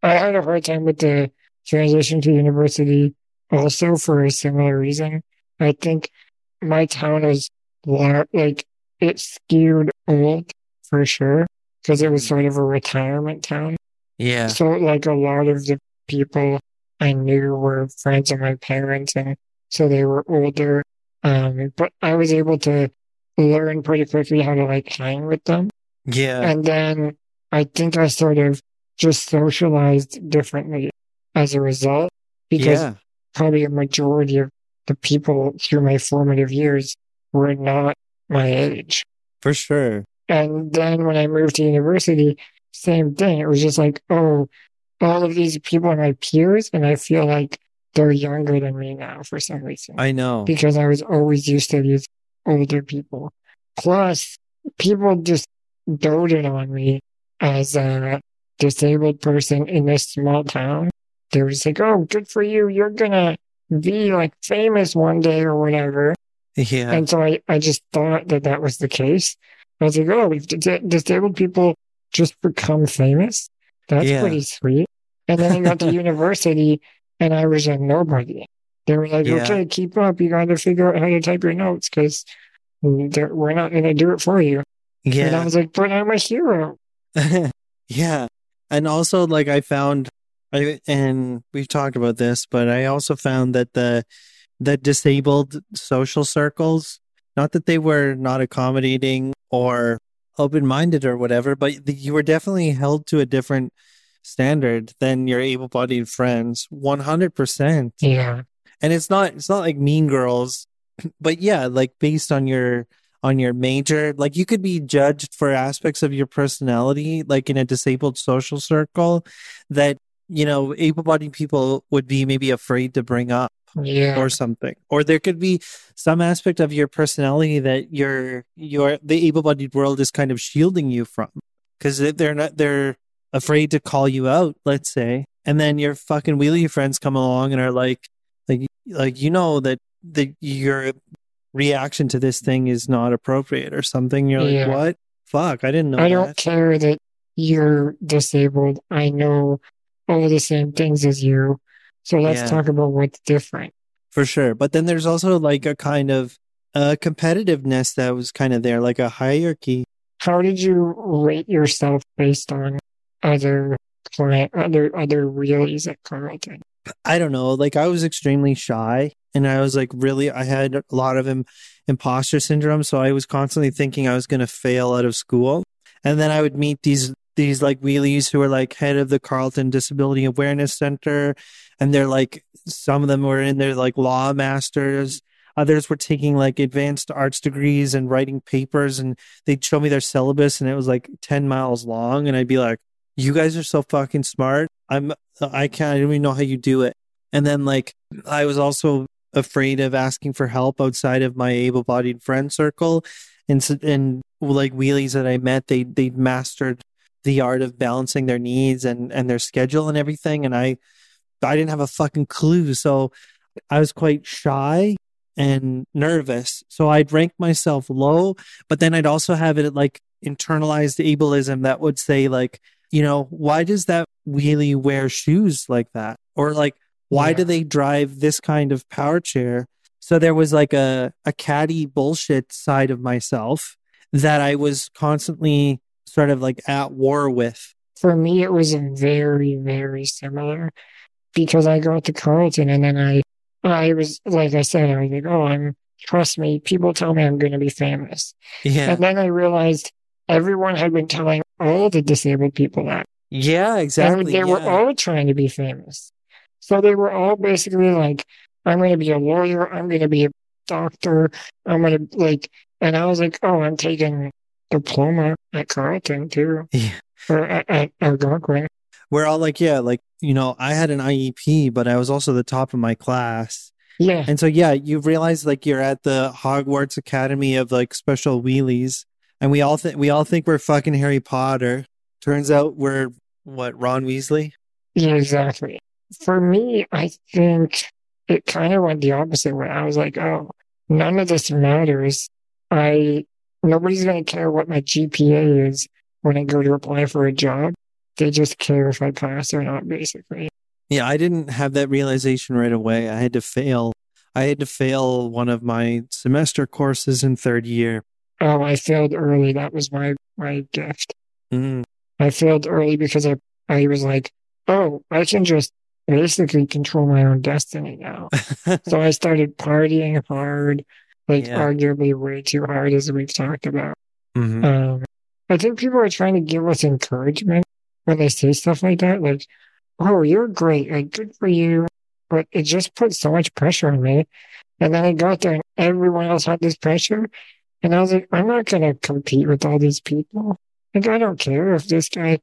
I had a hard time with the transition to university also for a similar reason. I think my town was like it skewed old for sure because it was sort of a retirement town. Yeah. So like a lot of the people I knew were friends of my parents and so they were older. Um, but I was able to learn pretty quickly how to like hang with them. Yeah. And then I think I sort of just socialized differently as a result because Yeah. probably a majority of the people through my formative years were not my age. For sure. And then when I moved to university, same thing. It was just like, oh, all of these people are my peers, and I feel like they're younger than me now for some reason I know. because I was always used to these older people. Plus, people just doted on me as a disabled person in this small town. They were just like, oh, good for you. You're going to be like famous one day or whatever. Yeah. And so I, I just thought that that was the case. I was like, oh, if dis- disabled people just become famous, that's Yeah. pretty sweet. And then I got to university and I was a nobody. They were like, Yeah. okay, keep up. You got to figure out how to type your notes because we're not going to do it for you. Yeah. And I was like, but I'm a hero. yeah. And also like I found I and we've talked about this, but I also found that the the disabled social circles, not that they were not accommodating or open-minded or whatever, but the, you were definitely held to a different standard than your able-bodied friends 100% Yeah. and it's not it's not like mean girls but yeah like based on your on your major like you could be judged for aspects of your personality like in a disabled social circle that you know able-bodied people would be maybe afraid to bring up Yeah. or something or there could be some aspect of your personality that your your the able-bodied world is kind of shielding you from because they're not they're afraid to call you out let's say and then your fucking wheelie friends come along and are like like like you know that that your reaction to this thing is not appropriate or something you're Yeah. like what fuck i didn't know I don't care that you're disabled. I know all the same things as you. So let's Yeah. talk about what's different. For sure. But then there's also like a kind of uh, competitiveness that was kind of there, like a hierarchy how did you rate yourself based on other client, other other wheelies at Carleton? I don't know. Like I was extremely shy and I was like really I had a lot of Im- imposter syndrome, so I was constantly thinking I was going to fail out of school. And then I would meet these these like wheelies who are like head of the Carleton Disability Awareness Center and they're like some of them were in their like law masters others were taking like advanced arts degrees and writing papers and they'd show me their syllabus and it was like 10 miles long and i'd be like you guys are so fucking smart. I'm i can't i don't even know how you do it. And then like i was also afraid of asking for help outside of my able-bodied friend circle. And and like wheelies that i met they they'd mastered the art of balancing their needs and and their schedule and everything. And i i didn't have a fucking clue. So i was quite shy and nervous. So i'd rank myself low but then i'd also have it like internalized ableism that would say like you know why does that wheelie wear shoes like that or like why Yeah. do they drive this kind of power chair so there was like a a catty bullshit side of myself that i was constantly sort of like at war with For me, it was very, very similar because I got to Carleton and then I, I was, like I said, I was like, oh, I'm, trust me, people tell me I'm going to be famous. yeah And then I realized everyone had been telling all the disabled people that. yeah And exactly they were all trying to be famous. So they were all basically like, I'm going to be a lawyer. I'm going to be a doctor. I'm going to like, and I was like, oh, I'm taking diploma at Carleton too, Yeah. or at, at Algonquin. we're all like yeah like you know i had an iep but i was also the top of my class Yeah. And so, yeah, you realize like you're at the Hogwarts Academy of like special wheelies, and we all think we all think we're fucking Harry Potter. Turns out we're what Ron Weasley. Yeah, exactly. For me, I think it kind of went the opposite way. I was like, oh, none of this matters. I nobody's gonna care what my GPA is when I go to apply for a job. They just care if I pass or not, basically. Yeah, I didn't have that realization right away. I had to fail. I had to fail one of my semester courses in third year. Oh, I failed early. That was my my gift. Mm. I failed early because I I was like, oh, I can just basically control my own destiny now. So I started partying hard, like Yeah. arguably way too hard, as we've talked about. Mhm. Um, I think people are trying to give us encouragement when they say stuff like that, like, "Oh, you're great, like good for you," but it just put so much pressure on me. And then I got there, and everyone else had this pressure, and I was like, "I'm not gonna compete with all these people. Like, I don't care if this guy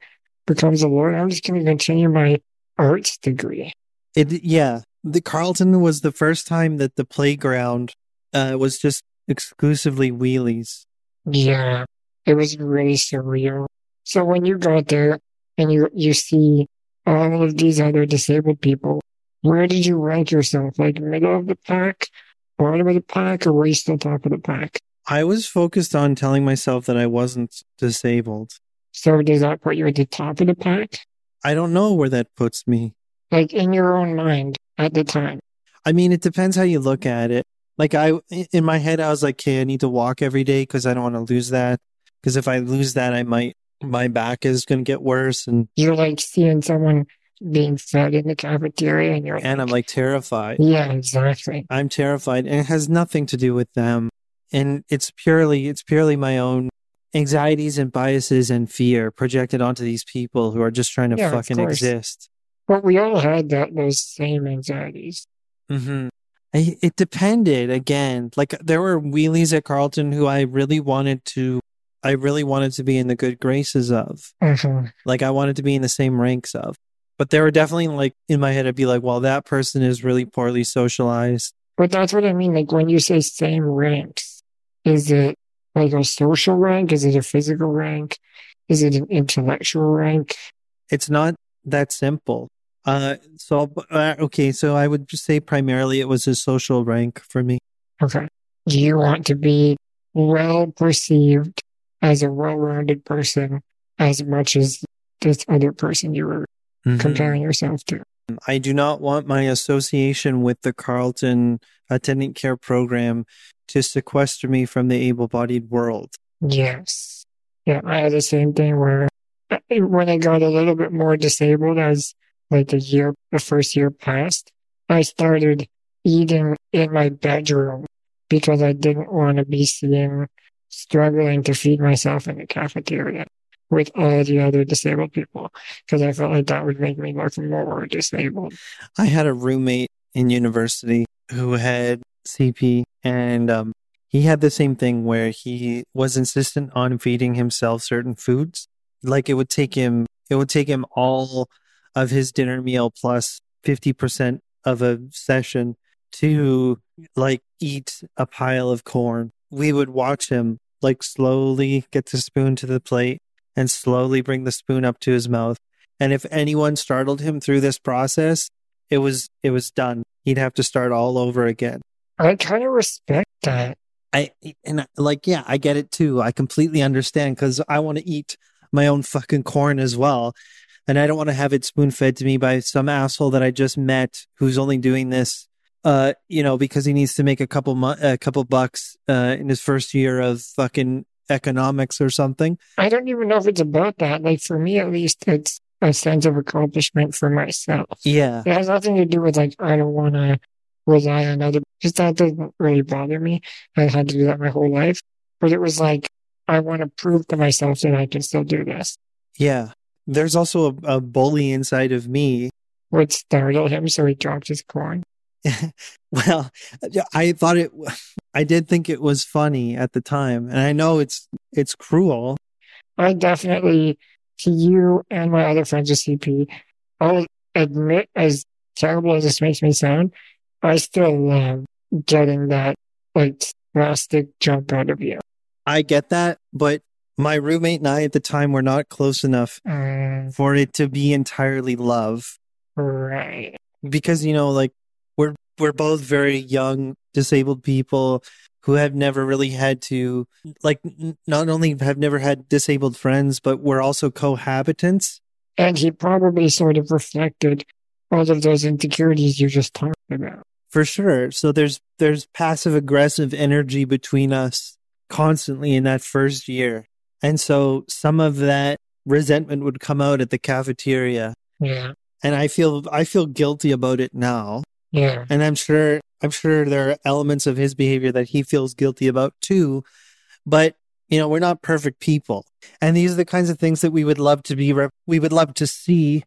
becomes a lawyer. I'm just gonna continue my arts degree." It yeah, the Carleton was the first time that the playground uh, was just exclusively wheelies. Yeah, it was really surreal. So when you got there and you you see all of these other disabled people, where did you rank yourself? Like middle of the pack, bottom of the pack, or were you still top of the pack? I was focused on telling myself that I wasn't disabled. So does that put you at the top of the pack? I don't know where that puts me. Like in your own mind at the time. I mean, it depends how you look at it. Like I, in my head, I was like, "Okay, I need to walk every day because I don't want to lose that. Because if I lose that, I might my back is going to get worse." And You're like seeing someone being fed in the cafeteria and you're like, and I'm like terrified. Yeah, exactly. I'm terrified, and it has nothing to do with them. And it's purely, it's purely my own anxieties and biases and fear projected onto these people who are just trying to Yeah, fucking exist. But we all had that those same anxieties. hmm I, it depended again. Like there were wheelies at Carleton who I really wanted to, I really wanted to be in the good graces of. Mhm. Like I wanted to be in the same ranks of. But there were definitely like in my head, I'd be like, well, that person is really poorly socialized. But that's what I mean. Like when you say same ranks, is it like a social rank? Is it a physical rank? Is it an intellectual rank? It's not that simple. Uh, so uh, okay, so I would just say primarily it was a social rank for me. Okay. Do you want to be well perceived as a well rounded person as much as this other person you were Mhm. comparing yourself to? I do not want my association with the Carleton attendant care program to sequester me from the able bodied world. Yes. Yeah, I had the same thing where when I got a little bit more disabled as like the year, the first year passed, I started eating in my bedroom because I didn't want to be seen struggling to feed myself in the cafeteria with all the other disabled people because I felt like that would make me look more disabled. I had a roommate in university who had CP and um, he had the same thing where he was insistent on feeding himself certain foods. Like it would take him, it would take him all of his dinner meal plus 50% of a session to like eat a pile of corn. We would watch him like slowly get the spoon to the plate and slowly bring the spoon up to his mouth. And if anyone startled him through this process, it was it was done. He'd have to start all over again. I kind of respect that. I and like yeah, I get it too. I completely understand because I want to eat my own fucking corn as well, and I don't want to have it spoon fed to me by some asshole that I just met who's only doing this, uh, you know, because he needs to make a couple mu- a couple bucks uh, in his first year of fucking economics or something. I don't even know if it's about that. Like for me, at least, it's a sense of accomplishment for myself. Yeah, It has nothing to do with like I don't want to rely on other. Just that doesn't really bother me. I had to do that my whole life, but it was like I want to prove to myself that I can still do this. yeah. There's also a, a bully inside of me Would startle him, so he dropped his corn. well, I thought it. I did think it was funny at the time, and I know it's it's cruel. I definitely, to you and my other friends with CP, I'll admit, as terrible as this makes me sound, I still love getting that like drastic jump out of you. I get that, but my roommate and I at the time were not close enough Um, for it to be entirely love, right. because you know, like we're we're both very young disabled people who have never really had to like n- not only have never had disabled friends, but we're also cohabitants. And he probably sort of reflected all of those insecurities you just talked about. For sure. So there's there's passive aggressive energy between us constantly in that first year. And so some of that resentment would come out at the cafeteria. Yeah. And I feel I feel guilty about it now. Yeah. And I'm sure I'm sure there are elements of his behavior that he feels guilty about too. But you know, we're not perfect people. And these are the kinds of things that we would love to be rep- we would love to see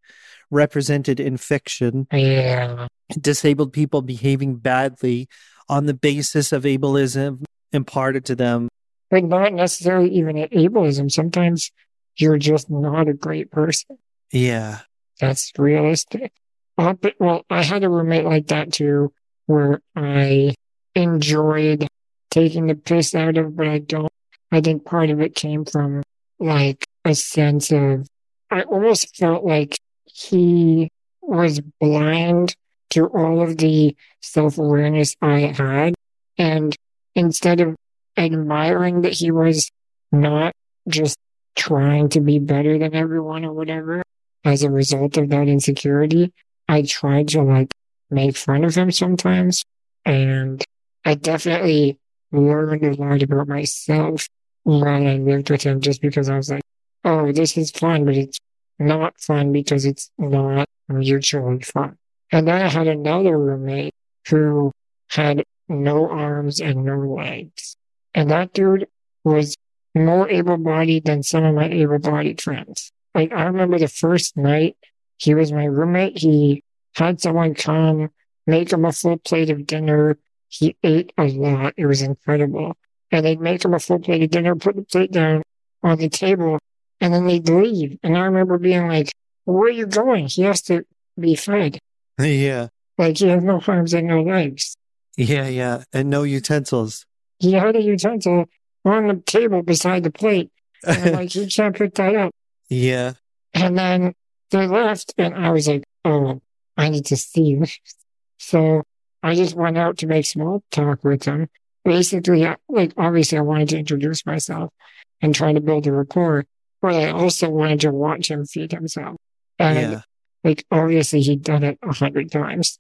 represented in fiction Yeah. disabled people behaving badly on the basis of ableism imparted to them. But not necessarily even at ableism. Sometimes you're just not a great person. Yeah. That's realistic. Uh, but, well, I had a roommate like that too, where I enjoyed taking the piss out of, but I don't, I think part of it came from like a sense of, I almost felt like he was blind to all of the self awareness I had. And instead of admiring that he was not just trying to be better than everyone or whatever, as a result of that insecurity, I tried to like make fun of him sometimes. And I definitely learned a lot about myself while I lived with him just because I was like, oh, this is fun, but it's not fun because it's not mutually fun. And then I had another roommate who had no arms and no legs. And that dude was more able bodied than some of my able bodied friends. Like, I remember the first night he was my roommate. He had someone come make him a full plate of dinner. He ate a lot. It was incredible. And they'd make him a full plate of dinner, put the plate down on the table, and then they'd leave. And I remember being like, where are you going? He has to be fed. Yeah. Like, he has no arms and no legs. Yeah, yeah. And no utensils. He had a utensil on the table beside the plate. And I'm like, he can't pick that up. yeah. And then they left, and I was like, oh, I need to see this. So I just went out to make small talk with them. Basically, like, obviously, I wanted to introduce myself and try to build a rapport, but I also wanted to watch him feed himself. And, Yeah. like, obviously, he'd done it a hundred times.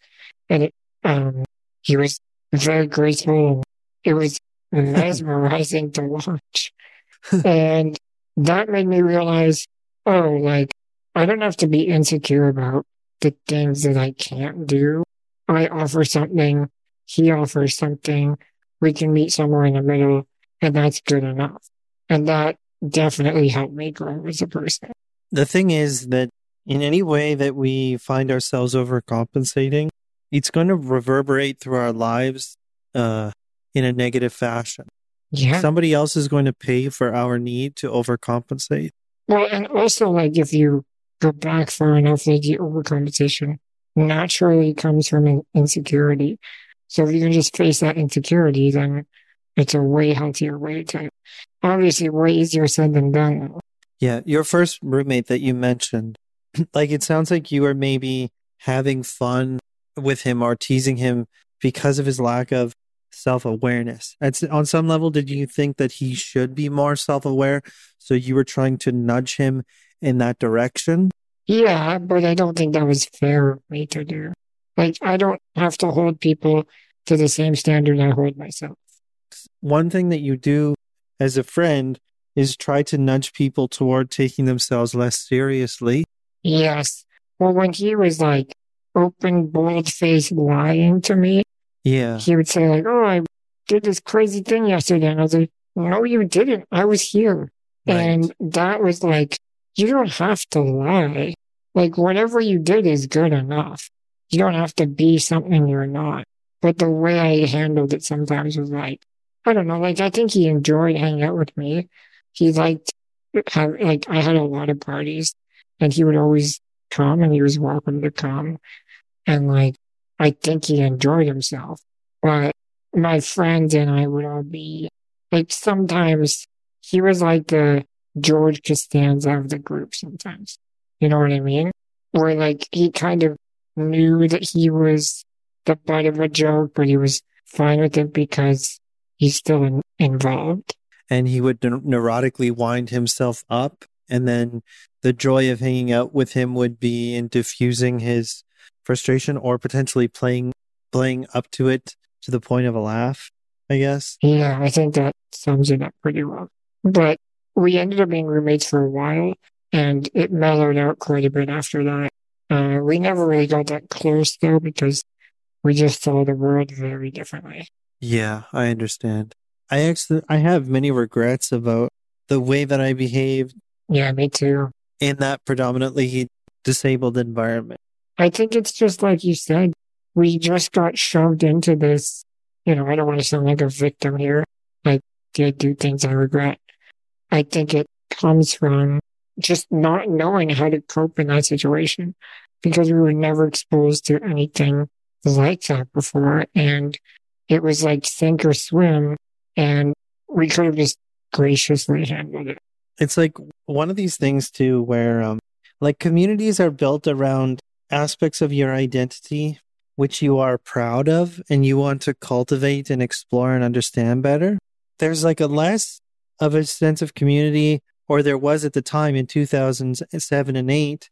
And it, um, he was very graceful. It was mesmerizing to watch. and that made me realize, oh, like, I don't have to be insecure about the things that I can't do. I offer something, he offers something, we can meet somewhere in the middle, and that's good enough. And that definitely helped me grow as a person. The thing is that in any way that we find ourselves overcompensating, it's going to reverberate through our lives uh, in a negative fashion. Yeah. Somebody else is going to pay for our need to overcompensate. Well, and also, like, if you go back far enough, like, the overcompensation naturally comes from in- insecurity. So if you can just face that insecurity, then it's a way healthier way to, obviously, way easier said than done. Yeah, your first roommate that you mentioned, like it sounds like you were maybe having fun with him or teasing him because of his lack of self awareness. On some level, did you think that he should be more self aware? So you were trying to nudge him in that direction? Yeah, but I don't think that was fair of me to do. Like, I don't have to hold people to the same standard I hold myself. One thing that you do as a friend is try to nudge people toward taking themselves less seriously. Yes. Well, when he was like open, bold faced lying to me, yeah, he would say like, "Oh, I did this crazy thing yesterday," and I was like, "No, you didn't. I was here." Right. And that was like, you don't have to lie. Like whatever you did is good enough. You don't have to be something you're not. But the way I handled it sometimes was like, I don't know, like I think he enjoyed hanging out with me. He liked have like I had a lot of parties and he would always come and he was welcome to come. And like I think he enjoyed himself. But my friends and I would all be like sometimes he was like the George Costanza of the group sometimes. You know what I mean? Where like he kind of knew that he was the butt of a joke, but he was fine with it because he's still in, involved. And he would neurotically wind himself up. And then the joy of hanging out with him would be in diffusing his frustration or potentially playing playing up to it to the point of a laugh, I guess. Yeah, I think that sums it up pretty well. But we ended up being roommates for a while and it mellowed out quite a bit after that. Uh, we never really got that close though because we just saw the world very differently. Yeah, I understand. I actually I have many regrets about the way that I behaved. Yeah, me too. In that predominantly disabled environment. I think it's just like you said, we just got shoved into this. You know, I don't want to sound like a victim here. I did do things I regret. I think it comes from just not knowing how to cope in that situation because we were never exposed to anything like that before. And it was like sink or swim. And we could have just graciously handled it. It's like one of these things too, where um, like communities are built around aspects of your identity which you are proud of and you want to cultivate and explore and understand better. There's like a less of a sense of community or there was at the time in 2007 and 8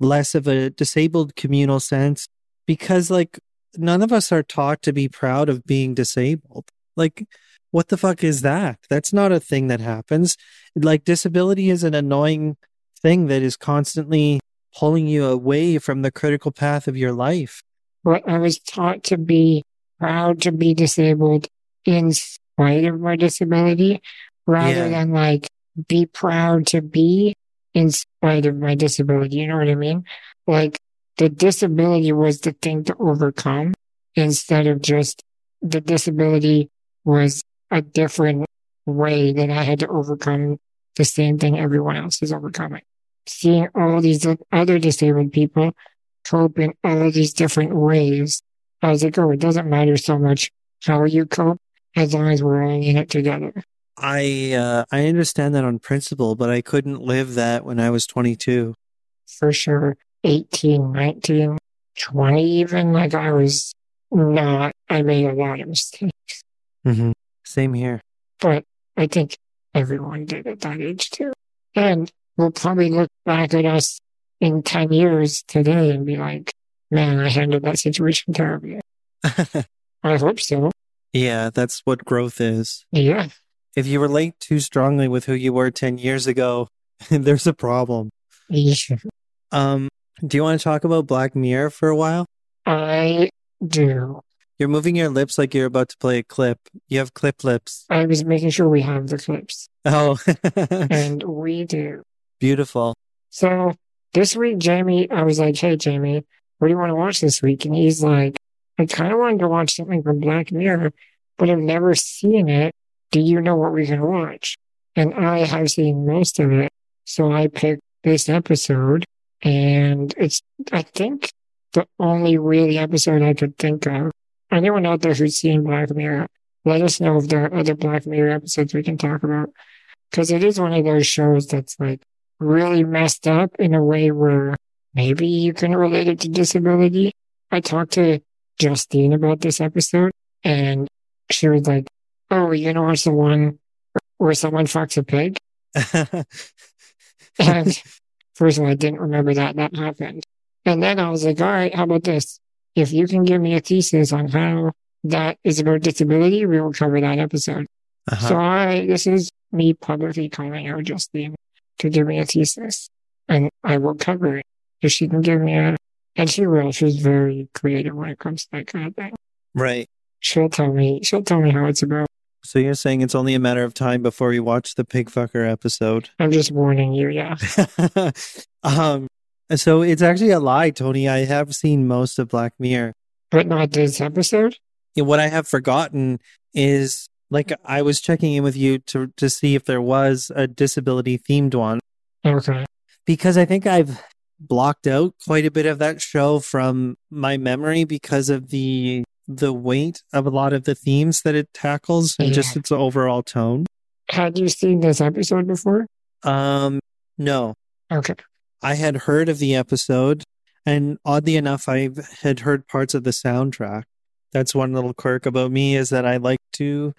less of a disabled communal sense because like none of us are taught to be proud of being disabled. Like what the fuck is that? That's not a thing that happens. Like disability is an annoying thing that is constantly pulling you away from the critical path of your life well, i was taught to be proud to be disabled in spite of my disability rather yeah. than like be proud to be in spite of my disability. You know what I mean? Like the disability was the thing to overcome instead of just the disability was a different way that I had to overcome the same thing everyone else is overcoming. Seeing all these other disabled people cope in all these different ways. as like, oh, it doesn't matter so much how you cope as long as we're all in it together. I uh, I understand that on principle, but I couldn't live that when I was 22. For sure. 18, 19, 20 even. Like I was not, I made a lot of mistakes. Mm-hmm. Same here. But I think everyone did at that age too. And we'll probably look back at us in 10 years today and be like, man, I handled that situation terribly. I hope so. Yeah, that's what growth is. Yeah. if you relate too strongly with who you were 10 years ago, there's a problem. Yeah. Um, do you want to talk about Black Mirror for a while? I do. You're moving your lips like you're about to play a clip. You have clip lips. I was making sure we have the clips, Oh, and we do. Beautiful. So this week, Jamie, I was like, "Hey, Jamie, what do you want to watch this week?" And he's like, "I kind of wanted to watch something from Black Mirror, but I've never seen it. Do you know what we can watch?" And I have seen most of it, so I picked this episode, and it's, I think, the only really episode I could think of. Anyone out there who's seen Black Mirror, let us know if there are other Black Mirror episodes we can talk about. Because it is one of those shows that's like really messed up in a way where maybe you can relate it to disability. I talked to Justine about this episode and she was like, Oh, you know, it's the one where someone fucks a pig. And first of all, I didn't remember that that happened. And then I was like, all right, how about this? If you can give me a thesis on how that is about disability, we will cover that episode. Uh-huh. So I, this is me publicly calling out Justine to give me a thesis and I will cover it. If she can give me a, and she will, she's very creative when it comes to that kind of thing. right. She'll tell me, she'll tell me how it's about. So you're saying it's only a matter of time before you watch the pig fucker episode. I'm just warning you, yeah. um, so it's actually a lie, Tony. I have seen most of Black Mirror. But not this episode. Yeah, What I have forgotten is like I was checking in with you to to see if there was a disability themed one Okay. because I think I've blocked out quite a bit of that show from my memory because of the the weight of a lot of the themes that it tackles and just its overall tone. Had you seen this episode before? Um, no, Okay. I had heard of the episode, and oddly enough, I had heard parts of the soundtrack. That's one little quirk about me is that I like to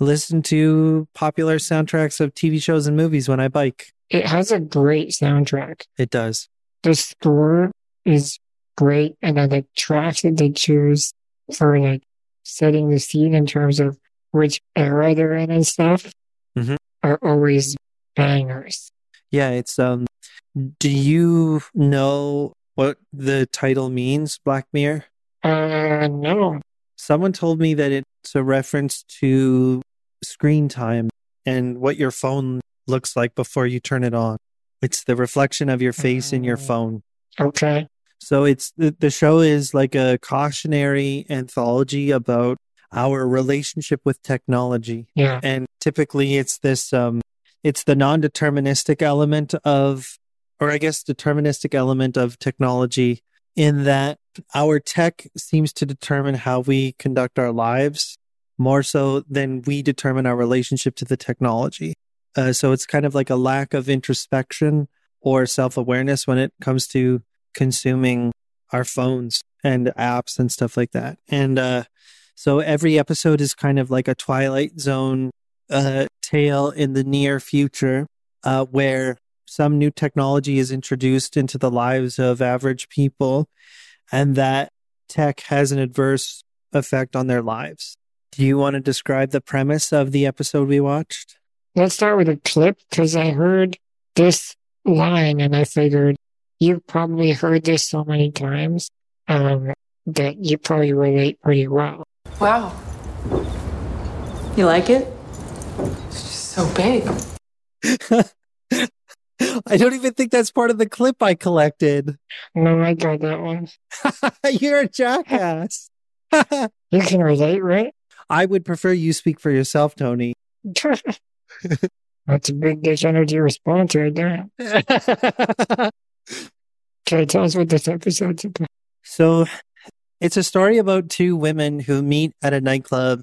listen to popular soundtracks of TV shows and movies when I bike. It has a great soundtrack. It does. The score is great, and then the tracks that they choose for like setting the scene in terms of which era they're in and stuff Mhm. are always bangers. Yeah, it's um. Do you know what the title means, Black Mirror? Uh, no. Someone told me that it's a reference to screen time and what your phone looks like before you turn it on. It's the reflection of your face in your Oh. phone. Okay. So it's the, the show is like a cautionary anthology about our relationship with technology. Yeah. And typically it's this um it's the non-deterministic element of or I guess deterministic element of technology in that our tech seems to determine how we conduct our lives more so than we determine our relationship to the technology. Uh, so it's kind of like a lack of introspection or self-awareness when it comes to consuming our phones and apps and stuff like that. And uh, so every episode is kind of like a Twilight Zone uh, tale in the near future uh, where some new technology is introduced into the lives of average people and that tech has an adverse effect on their lives. Do you want to describe the premise of the episode we watched? Let's start with a clip because I heard this line and I figured you've probably heard this so many times um, that you probably relate pretty well. Wow, You like it? it's just so big. I don't even think that's part of the clip I collected. No, I got that one. You're a jackass. You can relate, right? I would prefer you speak for yourself, Tony. That's a big dish energy response right there. Okay, tell us what this episode's about. so it's a story about two women who meet at a nightclub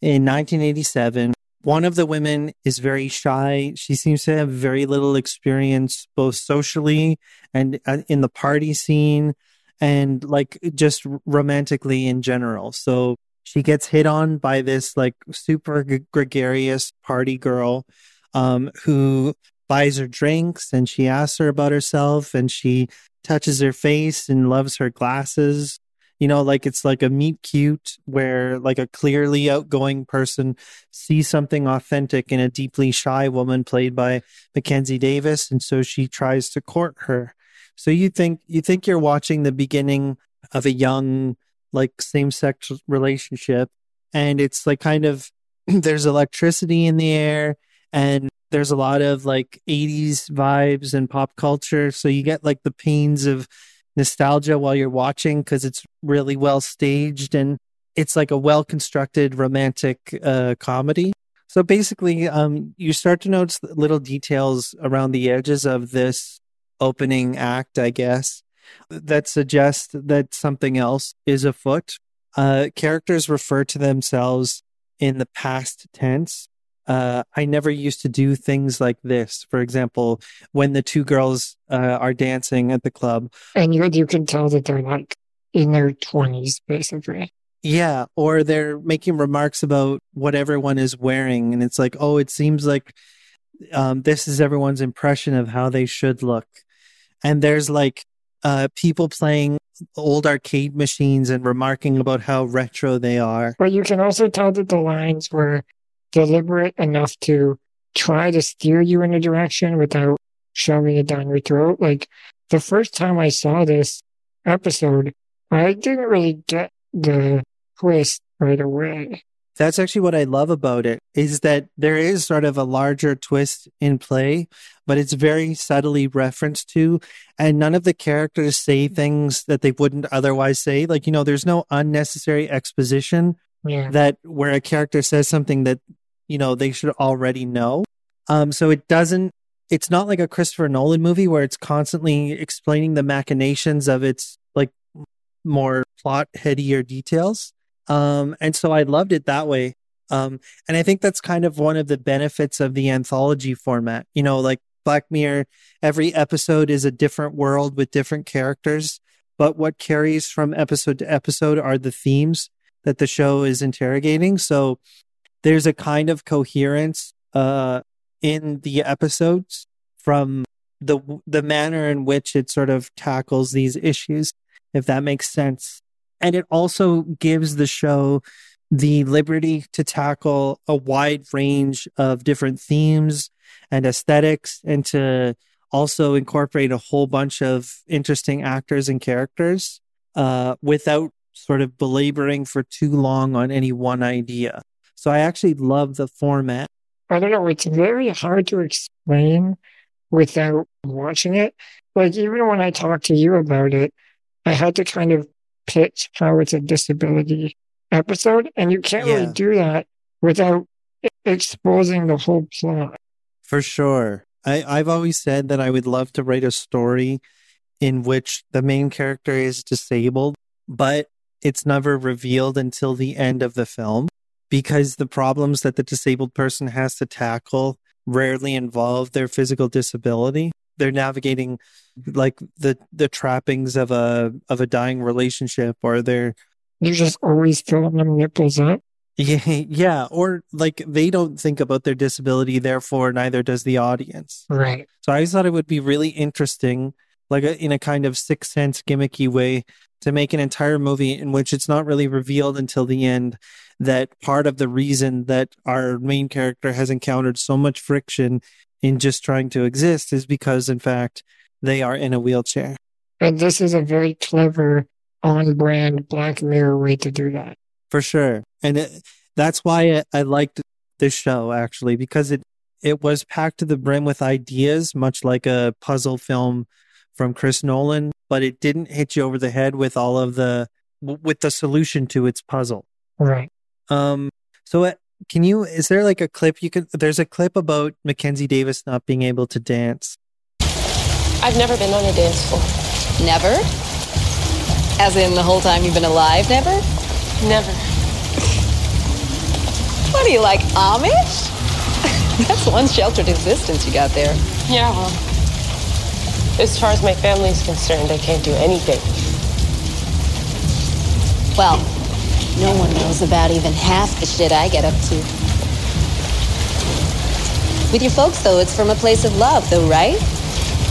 in 1987. One of the women is very shy. She seems to have very little experience, both socially and uh, in the party scene and like just romantically in general. So she gets hit on by this like super gregarious party girl um, who buys her drinks and she asks her about herself and she touches her face and loves her glasses You know, like it's like a meet cute where like a clearly outgoing person sees something authentic in a deeply shy woman played by Mackenzie Davis, and so she tries to court her. So you think you think you're watching the beginning of a young like same sex relationship, and it's like kind of there's electricity in the air and there's a lot of like 80s vibes and pop culture so you get like the pains of nostalgia while you're watching because it's really well staged and it's like a well constructed romantic uh, comedy. So basically um, you start to notice little details around the edges of this opening act i guess that suggest that something else is afoot. Uh, characters refer to themselves in the past tense uh, I never used to do things like this. For example, when the two girls uh, are dancing at the club. And you, you can tell that they're like in their 20s, basically. Yeah. Or they're making remarks about what everyone is wearing. And it's like, oh, it seems like um, this is everyone's impression of how they should look. And there's like uh, people playing old arcade machines and remarking about how retro they are. But you can also tell that the lines were deliberate enough to try to steer you in a direction without shoving it down your throat. Like the first time I saw this episode, I didn't really get the twist right away. That's actually what I love about it is that there is sort of a larger twist in play, but it's very subtly referenced to. And none of the characters say things that they wouldn't otherwise say. Like, you know, there's no unnecessary exposition Yeah. that where a character says something that you know they should already know. Um so it doesn't it's not like a christopher nolan movie where it's constantly explaining the machinations of its like more plot headier details. Um and so i loved it that way. Um and i think that's kind of one of the benefits of the anthology format. You know like black mirror every episode is a different world with different characters but what carries from episode to episode are the themes that the show is interrogating. So there's a kind of coherence uh, in the episodes from the the manner in which it sort of tackles these issues, if that makes sense. And it also gives the show the liberty to tackle a wide range of different themes and aesthetics and to also incorporate a whole bunch of interesting actors and characters uh, without sort of belaboring for too long on any one idea. So I actually love the format. I don't know, it's very hard to explain without watching it. Like, even when I talked to you about it, I had to kind of pitch how it's a disability episode, and you can't Yeah. really do that without exposing the whole plot. For sure. I, I've always said that I would love to write a story in which the main character is disabled, but it's never revealed until the end of the film because the problems that the disabled person has to tackle rarely involve their physical disability. They're navigating like the the trappings of a of a dying relationship or they're You're just always filling them nipples up. yeah, yeah, or like they don't think about their disability, therefore neither does the audience. Right. So I just thought it would be really interesting, like a, in a kind of sixth sense gimmicky way, to make an entire movie in which it's not really revealed until the end that part of the reason that our main character has encountered so much friction in just trying to exist is because, in fact, they are in a wheelchair. And this is a very clever, on brand Black Mirror way to do that. for sure and it, that's why I, I liked this show actually because it it was packed to the brim with ideas much like a puzzle film from chris nolan but it didn't hit you over the head with all of the with the solution to its puzzle Right. um so uh, can you is there like a clip you could there's a clip about mackenzie davis not being able to dance I've never been on a dance floor. Never? As in the whole time you've been alive, never? Never. What are you, like Amish? That's one sheltered existence you got there. Yeah, well. As far as my family is concerned, I can't do anything. Well, no one knows about even half the shit I get up to. With your folks, though, it's from a place of love, though, right?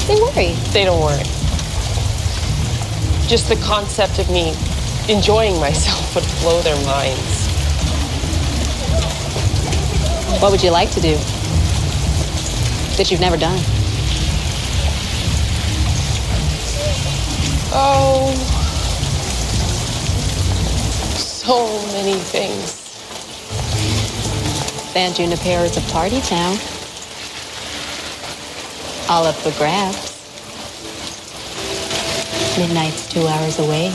They worry. They don't worry. Just the concept of me enjoying myself would blow their minds. What would you like to do that you've never done? Oh, so many things. San Junipero is a party town. All up for grabs. Midnight's two hours away.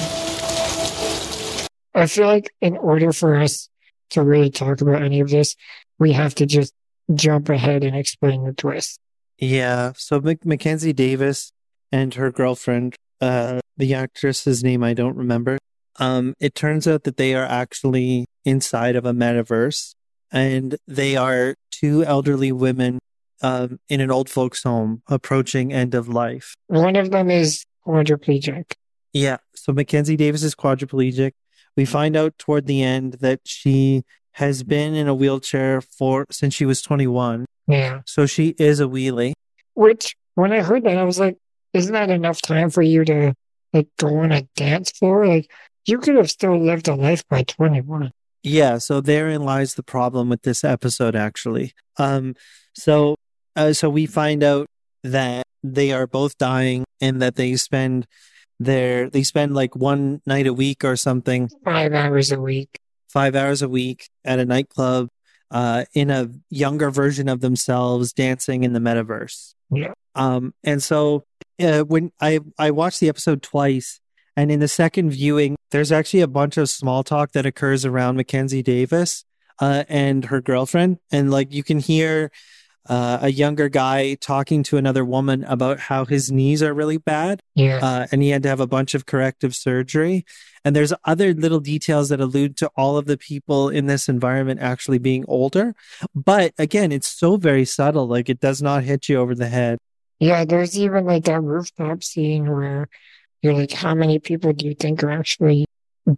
I feel like in order for us to really talk about any of this, we have to just jump ahead and explain the twist. Yeah. So Mac- Mackenzie Davis and her girlfriend, uh, the actress's name I don't remember. Um, it turns out that they are actually inside of a metaverse, and they are two elderly women um, in an old folks' home approaching end of life. One of them is quadriplegic. Yeah. So Mackenzie Davis is quadriplegic. We find out toward the end that she has been in a wheelchair for since she was 21. Yeah. So she is a wheelie. Which, when I heard that, I was like, isn't that enough time for you to like go on a dance floor? Like, you could have still lived a life by 21. Yeah, so therein lies the problem with this episode actually. Um so uh, so we find out that they are both dying and that they spend their they spend like one night a week or something Five hours a week. five hours a week at a nightclub uh, in a younger version of themselves dancing in the metaverse. Yeah. Um, and so uh, when I, I watched the episode twice, and in the second viewing, there's actually a bunch of small talk that occurs around Mackenzie Davis uh, and her girlfriend. And like you can hear uh, a younger guy talking to another woman about how his knees are really bad Yeah. uh, and he had to have a bunch of corrective surgery. And there's other little details that allude to all of the people in this environment actually being older. But again, it's so very subtle. Like it does not hit you over the head. Yeah. There's even like that rooftop scene where you're like, how many people do you think are actually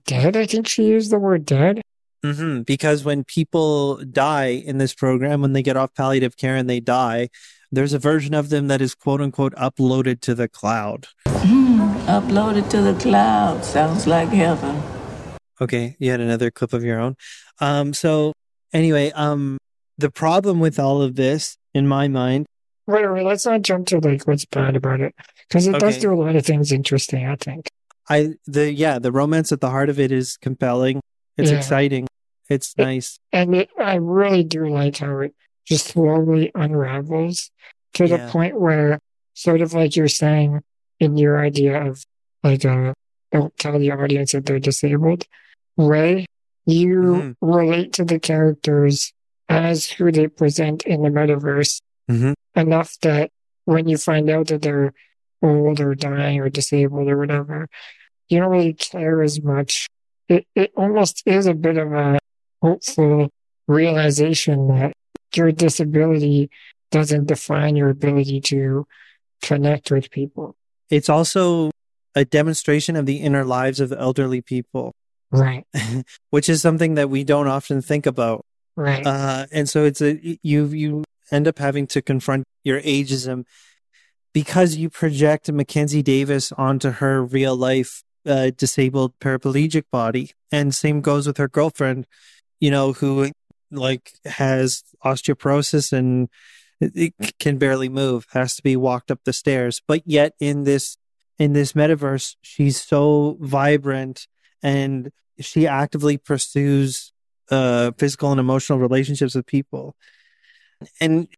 dead? I think she used the word dead. hmm Because when people die in this program, when they get off palliative care and they die, there's a version of them that is quote unquote uploaded to the cloud. Uploaded to the cloud. Sounds like heaven. Okay, you had another clip of your own. Um, so anyway, um, the problem with all of this, in my mind, Wait, wait, let's not jump to like what's bad about it. Because it does do a lot of things interesting, I think. I the yeah, the romance at the heart of it is compelling. It's Yeah. exciting. It's nice. And it, I really do like how it just slowly unravels to the point where, sort of like you're saying in your idea of like, uh, don't tell the audience that they're disabled. Ray, you Mhm. relate to the characters as who they present in the metaverse Mhm. enough that when you find out that they're old or dying or disabled or whatever, you don't really care as much. It, it almost is a bit of a hopeful realization that your disability doesn't define your ability to connect with people. It's also a demonstration of the inner lives of elderly people, Right, which is something that we don't often think about. right. Uh, and so it's a you you end up having to confront your ageism because you project Mackenzie Davis onto her real life uh, disabled paraplegic body, and same goes with her girlfriend, you know, who like has osteoporosis and it can barely move, has to be walked up the stairs, but yet in this in this metaverse, she's so vibrant and she actively pursues uh physical and emotional relationships with people and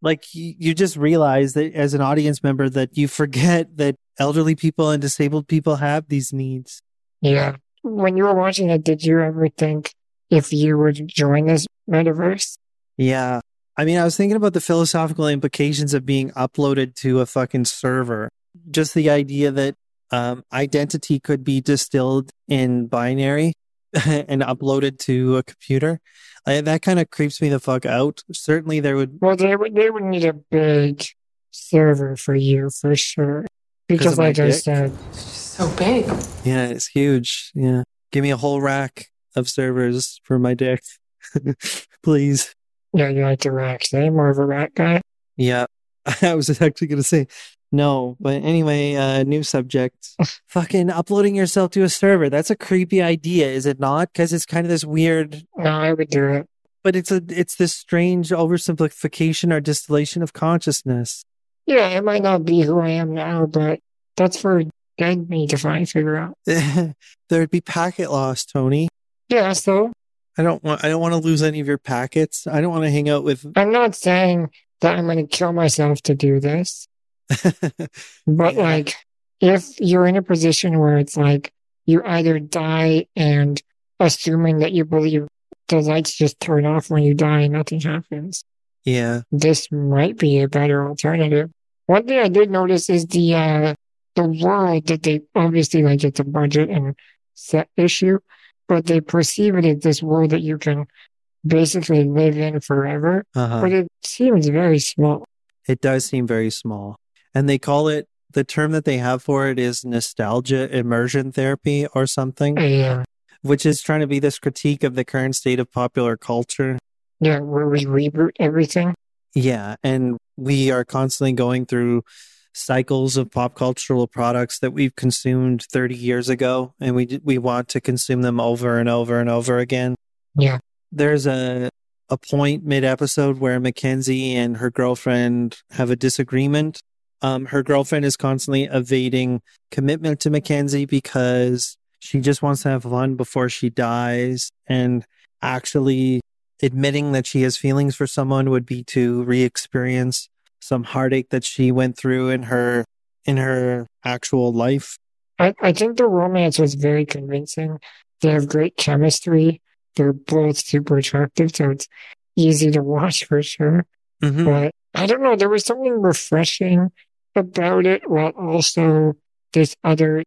like you, just realize that as an audience member that you forget that elderly people and disabled people have these needs yeah. When you were watching it, did you ever think if you would join this metaverse? yeah i mean i was thinking about the philosophical implications of being uploaded to a fucking server just the idea that um, identity could be distilled in binary and uploaded to a computer uh, that kind of creeps me the fuck out certainly there would Well, they would they would need a big server for you for sure. Because, of my like I dick? said, So big. Yeah, it's huge. Yeah. Give me a whole rack of servers for my dick. Please. yeah, you like the racks. Eh? More of a rack guy. Yeah. I was actually going to say, No, but anyway, uh, new subject. Fucking uploading yourself to a server. That's a creepy idea, is it not? Because it's kind of this weird, No, I would do it. but it's a it's this strange oversimplification or distillation of consciousness. Yeah, it might not be who I am now, but that's for dead me to find figure out. There'd be packet loss, Tony. Yeah, so I don't want I don't want to lose any of your packets. I don't want to hang out with I'm not saying that I'm going to kill myself to do this, but Yeah. like if you're in a position where it's like you either die and assuming that you believe the lights just turn off when you die and nothing happens, Yeah. this might be a better alternative. One thing I did notice is the uh the world that they obviously like it's a budget and set issue, but they perceive it as this world that you can basically live in forever. Uh-huh. But it seems very small. It does seem very small. And they call it the term that they have for it is nostalgia immersion therapy or something, Yeah. which is trying to be this critique of the current state of popular culture. Yeah, where we reboot everything. Yeah, and we are constantly going through cycles of pop cultural products that we've consumed 30 years ago and we we want to consume them over and over and over again. Yeah. There's a a point mid episode where Mackenzie and her girlfriend have a disagreement. Um her girlfriend is constantly evading commitment to Mackenzie because she just wants to have fun before she dies and actually admitting that she has feelings for someone would be to re-experience some heartache that she went through in her in her actual life. I, I think the romance was very convincing. They have great chemistry. They're both super attractive, so it's easy to watch for sure. Mhm. But I don't know, there was something refreshing about it while also this other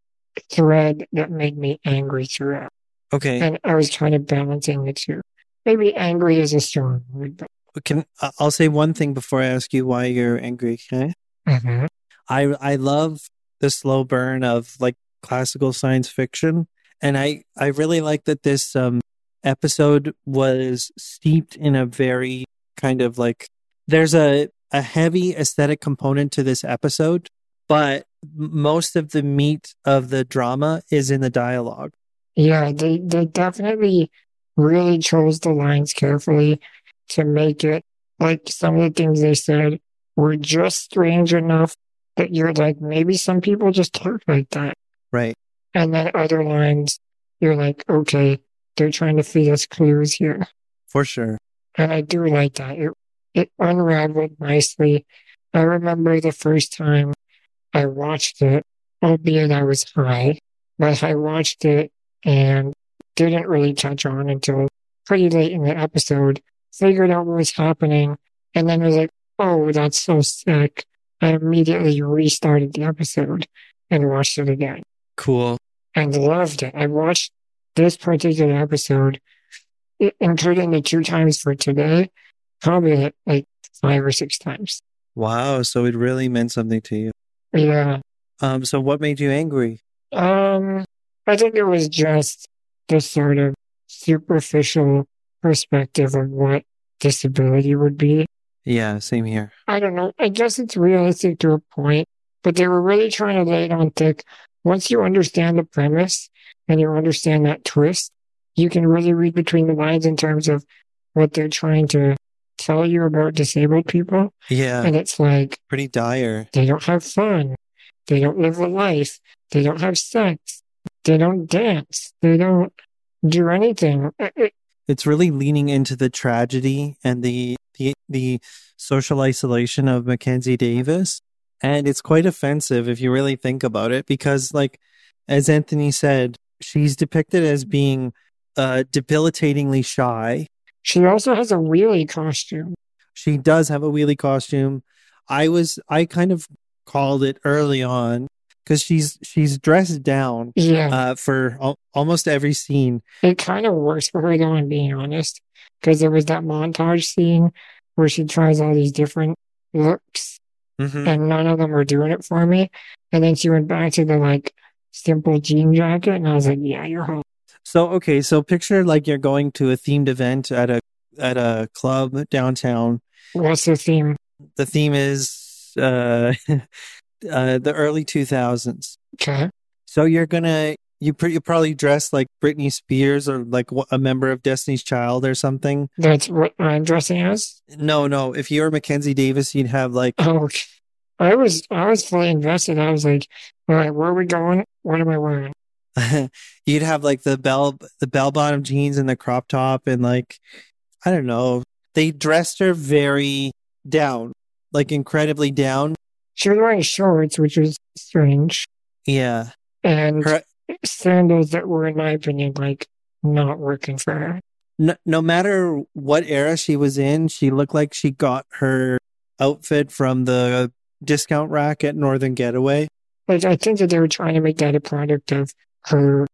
thread that made me angry throughout. Okay, And I was kind of balancing the two. Maybe angry is a strong word, but can I'll say one thing before I ask you why you're angry. Okay, Mhm. I I love the slow burn of like classical science fiction, and I I really like that this um episode was steeped in a very kind of like there's a a heavy aesthetic component to this episode, but most of the meat of the drama is in the dialogue. Yeah, they, they definitely really chose the lines carefully to make it like some of the things they said were just strange enough that you're like, maybe some people just talk like that. Right. And then other lines, you're like, okay, they're trying to feed us clues here. For sure. And I do like that. It, it unraveled nicely. I remember the first time I watched it, albeit I was high, but I watched it and didn't really touch on until pretty late in the episode, figured out what was happening, and then was like, oh, that's so sick. I immediately restarted the episode and watched it again Cool. and loved it. I watched this particular episode, including the two times for today, probably like five or six times. Wow. So it really meant something to you. Yeah. Um. So what made you angry? Um, I think it was just the sort of superficial perspective of what disability would be. Yeah. Same here. I don't know. I guess it's realistic to a point, but they were really trying to lay it on thick. Once you understand the premise and you understand that twist, you can really read between the lines in terms of what they're trying to tell you about disabled people. Yeah. And it's like, Pretty dire. they don't have fun. They don't live a life. They don't have sex. They don't dance. They don't do anything. It- it- It's really leaning into the tragedy and the the the social isolation of Mackenzie Davis, and it's quite offensive if you really think about it. Because, like, as Anthony said, she's depicted as being uh, debilitatingly shy. She also has a wheelie costume. She does have a wheelie costume. I was I kind of called it early on because she's she's dressed down Yeah. uh, for al- almost every scene. It kind of works for her, though, I'm being honest, because there was that montage scene where she tries all these different looks, Mhm. and none of them were doing it for me. And then she went back to the like simple jean jacket, and I was like, "Yeah, you're home." So okay, so picture like you're going to a themed event at a at a club downtown. What's the theme? The theme is uh uh, the early 2000s. Okay. So you're gonna you pr- you probably dress like Britney Spears or like a member of Destiny's Child or something. That's what I'm dressing as? No, no. If you were Mackenzie Davis, you'd have like Oh, okay. I was, I was fully invested. I was like, all right, where are we going? What am I wearing? you'd have like the bell the bell bottom jeans and the crop top and like I don't know. They dressed her very down, like incredibly down. She was wearing shorts, which was strange, Yeah. and Her sandals that were, in my opinion, like not working for her. no, no matter what era she was in, she looked like she got her outfit from the discount rack at Northern Getaway. Like, I think that they were trying to make that a product of her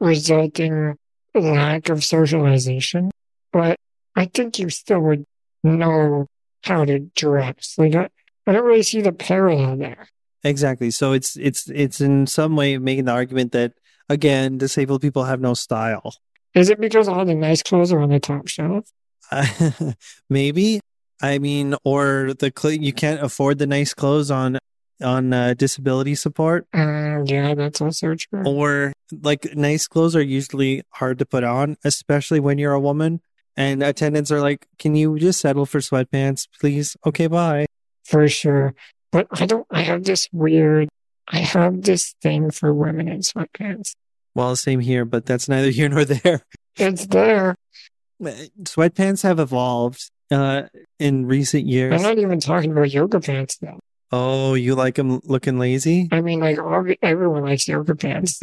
resulting lack of socialization. But I think you still would know how to dress. Like, I, I don't really see the parallel there. Exactly. So it's it's it's in some way making the argument that again, disabled people have no style. Is it because all the nice clothes are on the top shelf? Maybe. I mean, or the cl- you can't afford the nice clothes on on uh, disability support, Uh, yeah, that's also true. or like nice clothes are usually hard to put on, especially when you're a woman. And attendants are like, "Can you just settle for sweatpants, please? Okay, bye." For sure. But I don't, I have this weird, I have this thing for women in sweatpants. Well, same here, but that's neither here nor there. It's there. Sweatpants have evolved uh, in recent years. I'm not even talking about yoga pants though. Oh, you like them looking lazy? I mean, like, all, everyone likes yoga pants.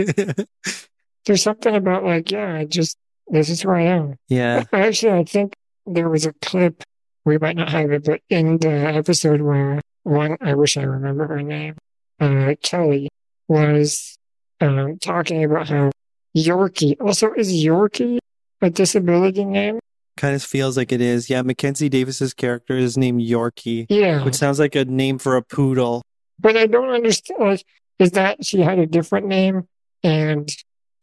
There's something about like, yeah, I just, this is who I am. yeah. Actually, I think there was a clip, we might not have it, but in the episode where one, I wish I remember her name, uh, Kelly was um, talking about how Yorkie, also is Yorkie a disability name? Kind of feels like it is. Yeah, Mackenzie Davis's character is named Yorkie, Yeah. which sounds like a name for a poodle. But I don't understand, like, is that she had a different name and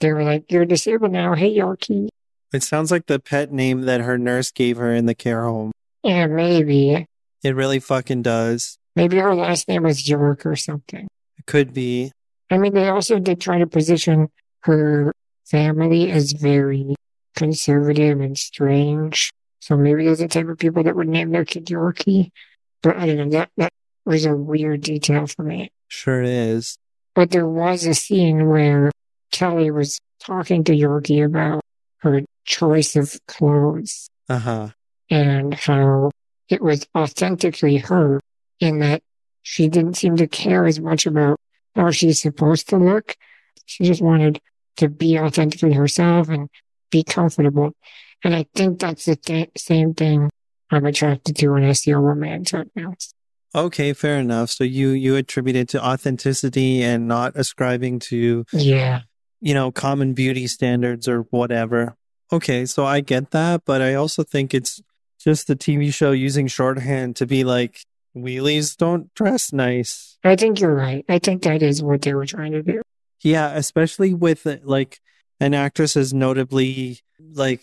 they were like, you're disabled now. Hey, Yorkie. It sounds like the pet name that her nurse gave her in the care home. Yeah, maybe. It really fucking does. Maybe her last name was York or something. It could be. I mean, they also did try to position her family as very conservative and strange. So maybe those are the type of people that would name their kid Yorkie. But I don't know, that, that was a weird detail for me. Sure it is. But there was a scene where Kelly was talking to Yorkie about her choice of clothes Uh huh. and how it was authentically her in that she didn't seem to care as much about how she's supposed to look. She just wanted to be authentically herself and be comfortable. And I think that's the th- same thing I'm attracted to when I see a romantic sweatpants. Okay, fair enough. So you you attribute it to authenticity and not ascribing to Yeah. you know common beauty standards or whatever. Okay, so I get that, but I also think it's just the TV show using shorthand to be like wheelies don't dress nice. I think you're right. I think that is what they were trying to do. Yeah, especially with like an actress is notably like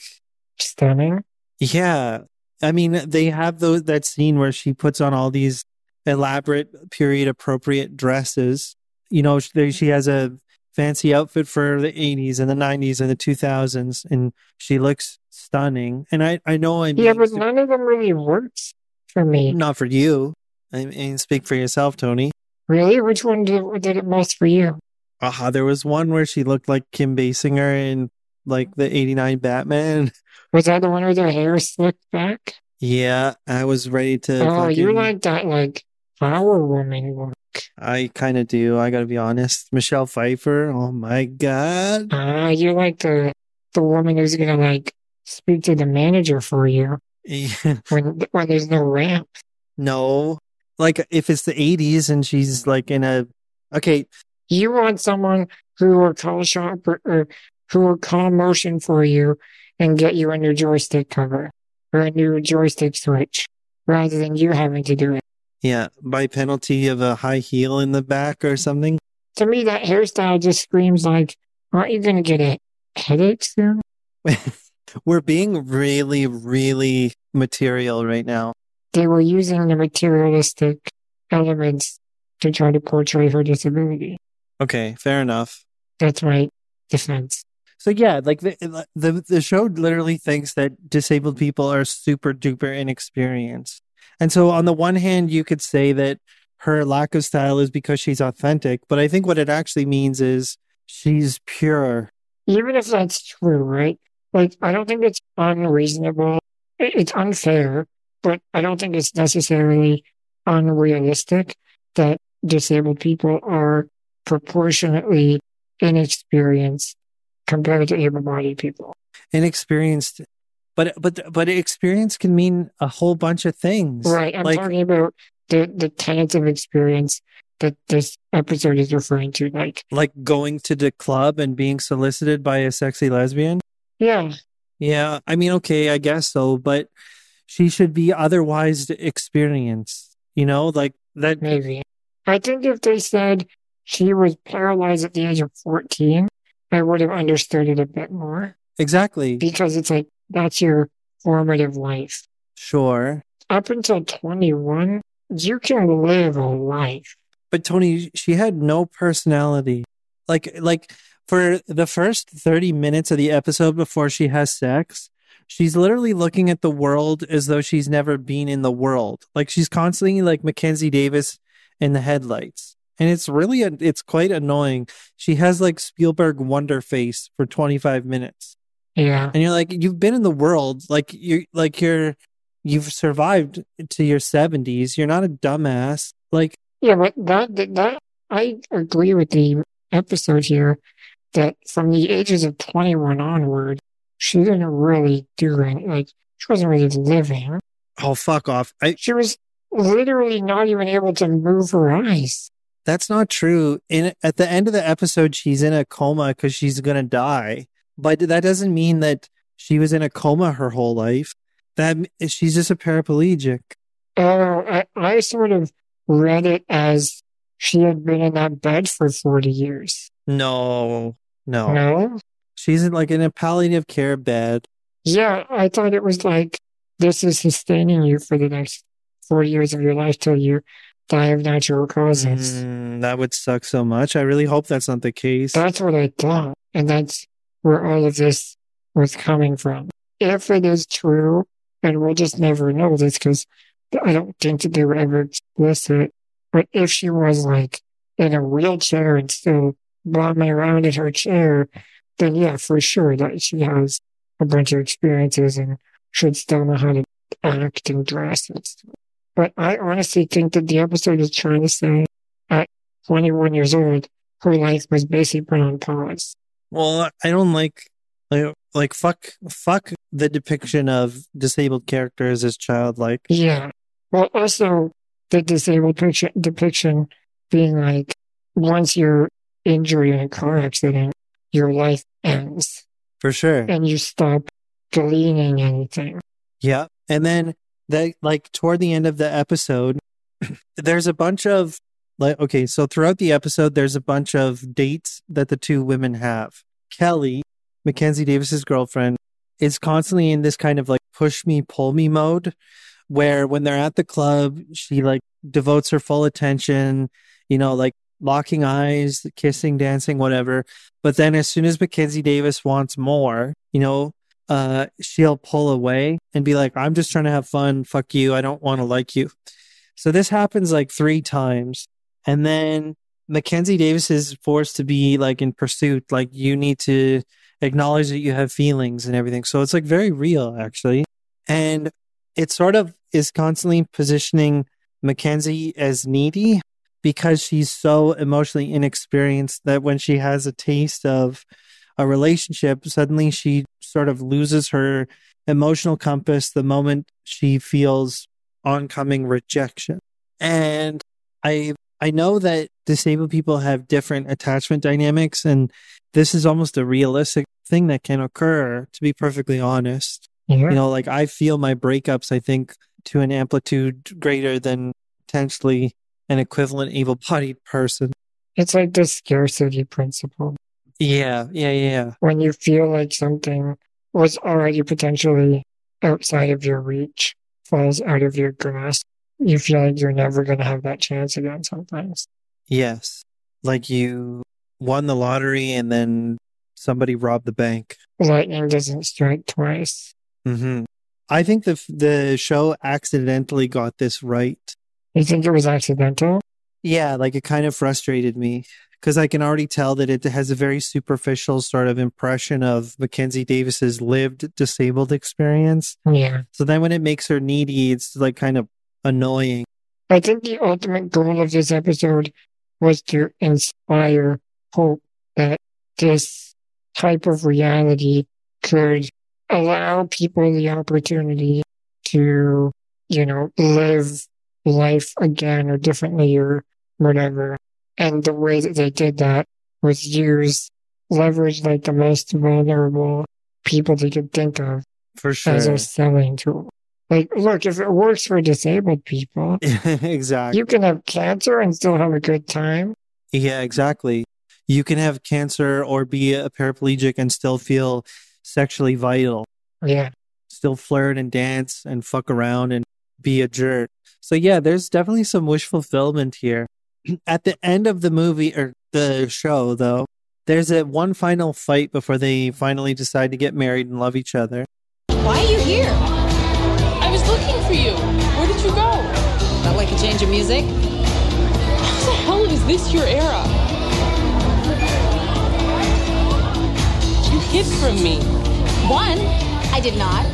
Stunning. yeah. I mean, they have those that scene where she puts on all these elaborate period appropriate dresses. You know, she, she has a fancy outfit for the 80s and the 90s and the 2000s and she looks stunning. And I I know I'm Yeah, but none of them really works for me. not for you. I mean, speak for yourself, Tony. Really? Which one did, did it most for you? Aha, there was one where she looked like Kim Basinger in like the 89 Batman. Was that the one with her hair slicked back? Yeah, I was ready to. oh, you fucking- like that, like, power woman look. I kind of do. I gotta be honest. Michelle Pfeiffer. Oh my god. Ah, you're like the the woman who's gonna, like, speak to the manager for you when when there's no ramp. no, like if it's the '80s and she's like in a. Okay, You want someone who will call shop or, or who will call motion for you and get you a new joystick cover or a new joystick switch rather than you having to do it. yeah, by penalty of a high heel in the back or something. To me, that hairstyle just screams like, aren't you going to get a headache soon? We're being really, really material right now. They were using the materialistic elements to try to portray her disability. Okay, fair enough. That's right. defense. So yeah, like the the the show literally thinks that disabled people are super duper inexperienced. And so on the one hand, you could say that her lack of style is because she's authentic, but I think what it actually means is she's pure. Even if that's true, right? Like, I don't think it's unreasonable. It's unfair, but I don't think it's necessarily unrealistic that disabled people are proportionately inexperienced compared to able-bodied people. Inexperienced but but but experience can mean a whole bunch of things. Right. I'm like talking about the, the tenets of experience that this episode is referring to. Like, like going to the club and being solicited by a sexy lesbian. yeah, Yeah, I mean, okay, I guess so, but she should be otherwise experienced. You know, like that. maybe. I think if they said she was paralyzed at the age of 14, I would have understood it a bit more Exactly. because it's like that's your formative life. Sure. Up until 21, you can live a life. But Tony, she had no personality. Like, like for the first 30 minutes of the episode before she has sex, she's literally looking at the world as though she's never been in the world. Like she's constantly like Mackenzie Davis in the headlights. And it's really, it's quite annoying. She has like Spielberg wonder face for 25 minutes. Yeah. And you're like, you've been in the world, like you're like you're you've survived to your seventies. You're not a dumbass. Like, Yeah, but that, that, that, I agree with the episode here that from the ages of 21 onward, she didn't really do any, like, she wasn't really living. oh fuck off. I She was literally not even able to move her eyes. That's not true. In at the end of the episode, she's in a coma because she's gonna die. But that doesn't mean that she was in a coma her whole life. That eh, she's just a paraplegic. Oh, I, I sort of read it as she had been in that bed for 40 years. No, no, No? she's in like in a palliative care bed. Yeah, I thought it was like this is sustaining you for the next 40 years of your life till you die of natural causes. Mm, that would suck so much. I really hope that's not the case. That's what I thought. And that's where all of this was coming from. If it is true, and we'll just never know this because I don't think that they were ever explicit, but if she was like in a wheelchair and still bombing around in her chair, then yeah, for sure that she has a bunch of experiences and should still know how to act and dress and stuff. But I honestly think that the episode is trying to say at 21 years old, her life was basically put on pause. Well, I don't like like like fuck fuck the depiction of disabled characters as childlike. Yeah. Well, also the disabled picture, depiction being like once you're injured in a car accident, your life ends For sure. and you stop gleaning anything. Yeah. And then that like toward the end of the episode, there's a bunch of like okay, so throughout the episode there's a bunch of dates that the two women have. Kelly, Mackenzie Davis's girlfriend, is constantly in this kind of like push me, pull me mode where when they're at the club, she like devotes her full attention, you know, like locking eyes, kissing, dancing, whatever. But then as soon as Mackenzie Davis wants more, you know, uh, she'll pull away and be like, I'm just trying to have fun. Fuck you. I don't want to like you. So this happens like three times. And then Mackenzie Davis is forced to be like in pursuit. Like you need to acknowledge that you have feelings and everything. So it's like very real actually. And it sort of is constantly positioning Mackenzie as needy because she's so emotionally inexperienced that when she has a taste of a relationship, suddenly she sort of loses her emotional compass the moment she feels oncoming rejection. And I I know that disabled people have different attachment dynamics and this is almost a realistic thing that can occur to be perfectly honest. Yeah. You know, like I feel my breakups I think to an amplitude greater than potentially an equivalent able-bodied person. It's like the scarcity principle. Yeah, yeah, yeah. When you feel like something was already potentially outside of your reach, falls out of your grasp, you feel like you're never going to have that chance again sometimes. Yes. Like you won the lottery and then somebody robbed the bank. Lightning doesn't strike twice. Mm-hmm. I think the the show accidentally got this right. You think it was accidental? Yeah, like it kind of frustrated me because I can already tell that it has a very superficial sort of impression of Mackenzie Davis's lived disabled experience. Yeah. So then when it makes her needy, it's like kind of annoying. I think the ultimate goal of this episode was to inspire hope that this type of reality could allow people the opportunity to, you know, live life again or differently or whatever. And the way that they did that was use leverage like the most vulnerable people they could think of For sure. as a selling tool. Like, look, if it works for disabled people, exactly. you can have cancer and still have a good time. Yeah, exactly. You can have cancer or be a paraplegic and still feel sexually vital, Yeah. still flirt and dance and fuck around and be a jerk. So yeah, there's definitely some wish fulfillment here. At the end of the movie or the show though, there's a one final fight before they finally decide to get married and love each other. Why are you here? I was looking for you. Where did you go? Not like a change of music? How the hell is this your era? You hid from me. One, I did not.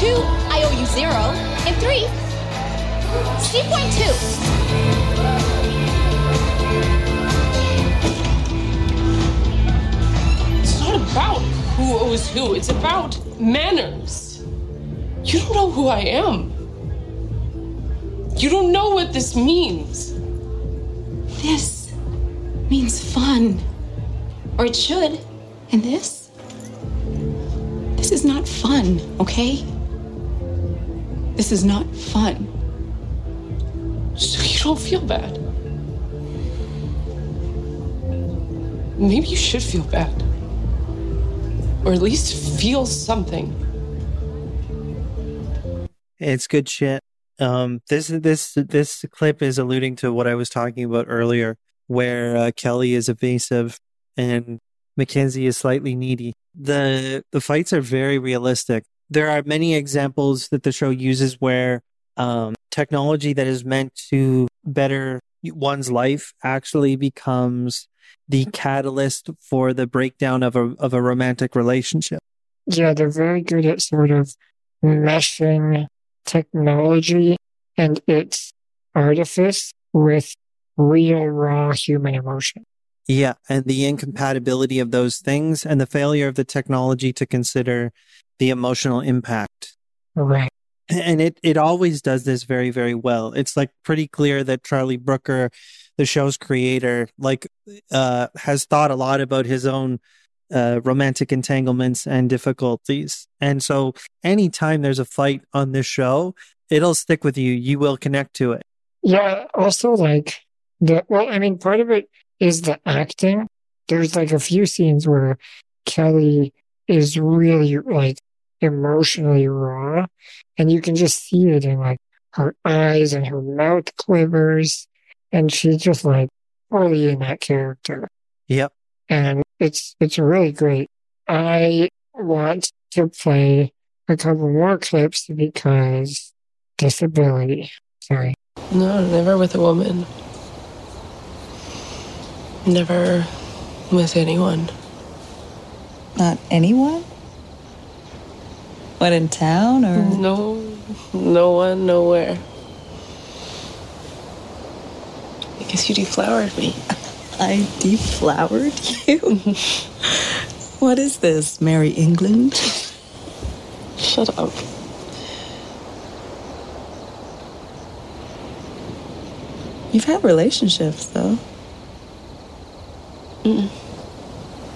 Two, I owe you zero. And three, Steve point two. About who owes who. It's about manners. You don't know who I am. You don't know what this means. This means fun. Or it should. And this? This is not fun, okay? This is not fun. So you don't feel bad. Maybe you should feel bad. Or at least feel something. It's good shit. Um, this this this clip is alluding to what I was talking about earlier, where uh, Kelly is evasive and Mackenzie is slightly needy. the The fights are very realistic. There are many examples that the show uses where um, technology that is meant to better one's life actually becomes the catalyst for the breakdown of a of a romantic relationship. Yeah, they're very good at sort of meshing technology and its artifice with real, raw human emotion. Yeah, and the incompatibility of those things and the failure of the technology to consider the emotional impact. Right. And it, it always does this very, very well. It's like pretty clear that Charlie Brooker, the show's creator, like uh has thought a lot about his own uh romantic entanglements and difficulties. And so anytime there's a fight on this show, it'll stick with you. You will connect to it. Yeah, also like the well, I mean part of it is the acting. There's like a few scenes where Kelly is really like emotionally raw and you can just see it in like her eyes and her mouth quivers and she's just like fully in that character Yep. and it's it's really great i want to play a couple more clips because disability sorry No, never with a woman. Never with anyone. Not anyone? What in town or? No, no one, nowhere. I guess you deflowered me. I deflowered you? what is this, Mary England? Shut up. You've had relationships, though. Mm.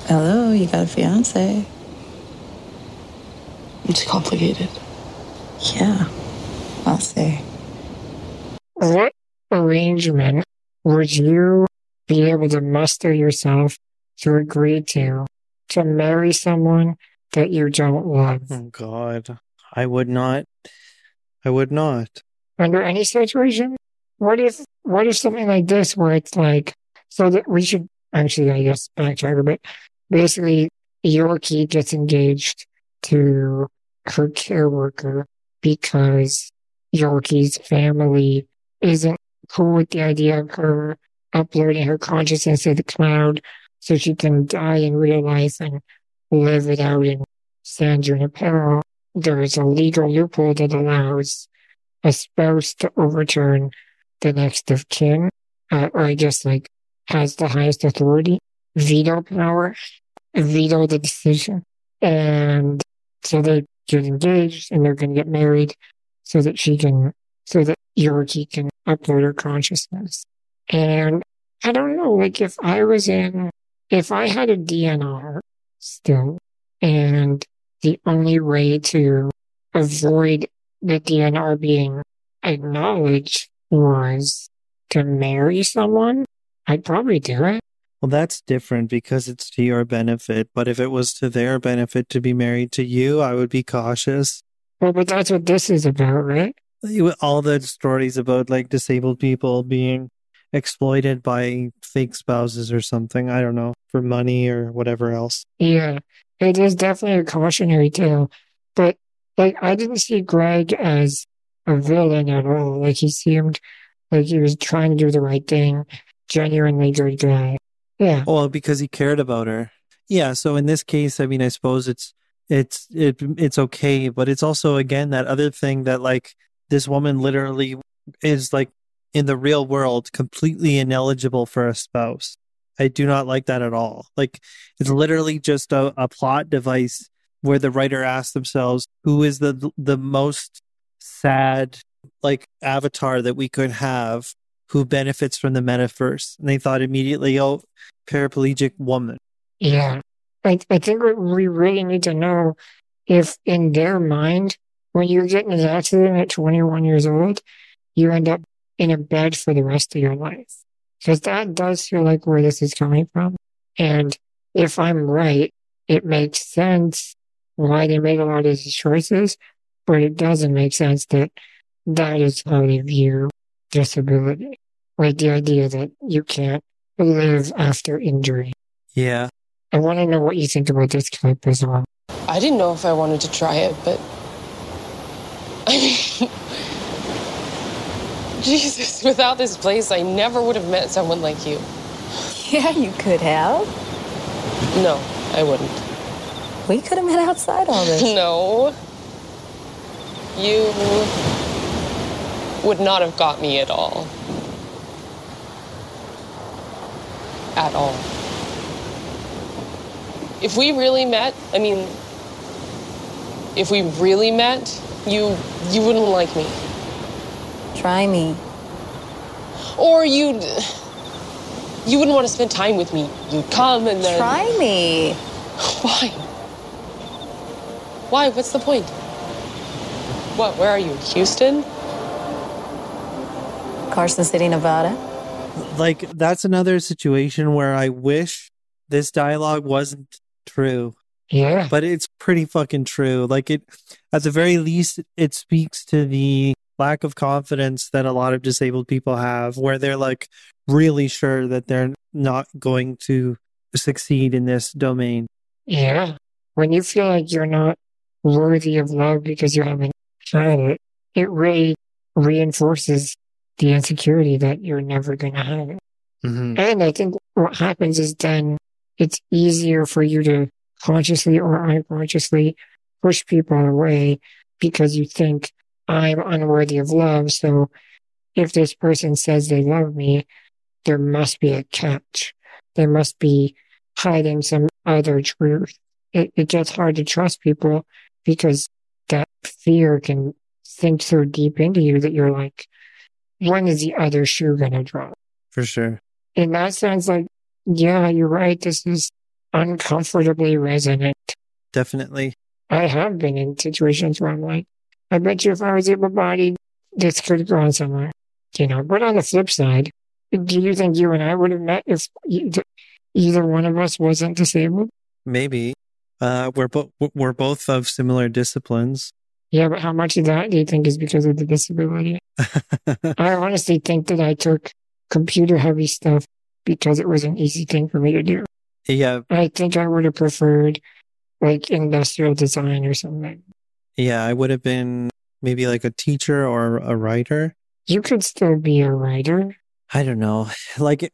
Hello, you got a fiance. It's complicated. Yeah, I'll say. what arrangement would you be able to muster yourself to agree to to marry someone that you don't love? Oh God. I would not I would not. under any situation. What if, what if something like this where it's like, so that we should actually, I guess, backtrack a bit. Basically, Yorkie gets engaged to her care worker because Yorkie's family isn't cool with the idea of her uploading her consciousness to the cloud so she can die in real life and live it out in San Junipero. There is a legal loophole that allows a spouse to overturn the next of kin, uh, or I guess like has the highest authority, veto power, veto the decision. And so they get engaged and they're going to get married so that she can, so that Yorkie can upload her consciousness. And I don't know, like if I was in, if I had a DNR still, and the only way to avoid the DNR being acknowledged was to marry someone, I'd probably do it. Well, that's different because it's to your benefit. But if it was to their benefit to be married to you, I would be cautious. Well, but that's what this is about, right? All the stories about like disabled people being exploited by fake spouses or something, I don't know, for money or whatever else. Yeah, it is definitely a cautionary tale. But like, I didn't see Greg as a villain at all. Like, he seemed like he was trying to do the right thing, genuinely good guy. Yeah, Well, because he cared about her. Yeah. So in this case, I mean, I suppose it's it's it it's okay, but it's also again that other thing that like this woman literally is like in the real world completely ineligible for a spouse. I do not like that at all. Like it's literally just a, a plot device where the writer asks themselves who is the the most sad like avatar that we could have who benefits from the metaverse. And they thought immediately, oh, paraplegic woman. yeah. I, I think what we really need to know if in their mind, when you get in an accident at 21 years old, you end up in a bed for the rest of your life. Because that does feel like where this is coming from. And if I'm right, it makes sense why they made a lot of these choices, but it doesn't make sense that that is how they view disability. Like the idea that you can't live after injury. Yeah. I want to know what you think about this clip as well. I didn't know if I wanted to try it, but. I mean. Jesus, without this place, I never would have met someone like you. Yeah, you could have. No, I wouldn't. We could have met outside all this. No. You would not have got me at all. At all. If we really met, I mean, if we really met, you you wouldn't like me. Try me. Or you'd you wouldn't want to spend time with me. You'd come and then Try me. Why? Why? What's the point? What? Where are you? Houston? Carson City, Nevada. Like that's another situation where I wish this dialogue wasn't true, Yeah. but it's pretty fucking true. Like it, at the very least, it speaks to the lack of confidence that a lot of disabled people have, where they're like really sure that they're not going to succeed in this domain. Yeah. When you feel like you're not worthy of love because you haven't tried it, it really reinforces the insecurity that you're never going to have it. Mm-hmm. And I think what happens is then it's easier for you to consciously or unconsciously push people away because you think I'm unworthy of love. So if this person says they love me, there must be a catch. There must be hiding some other truth. It, it gets hard to trust people because that fear can sink so deep into you that you're like, when is the other shoe going to drop? For sure. in that sense, like, yeah, you're right. This is uncomfortably resonant. Definitely. I have been in situations where I'm like, I bet you if I was able bodied, this could have gone somewhere. You know, but on the flip side, do you think you and I would have met if either one of us wasn't disabled? Maybe. Uh, we're both we're both of similar disciplines. Yeah, but how much of that do you think is because of the disability? I honestly think that I took computer heavy stuff because it was an easy thing for me to do. yeah, I think I would have preferred like industrial design or something. yeah, I would have been maybe like a teacher or a writer. You could still be a writer. I don't know. Like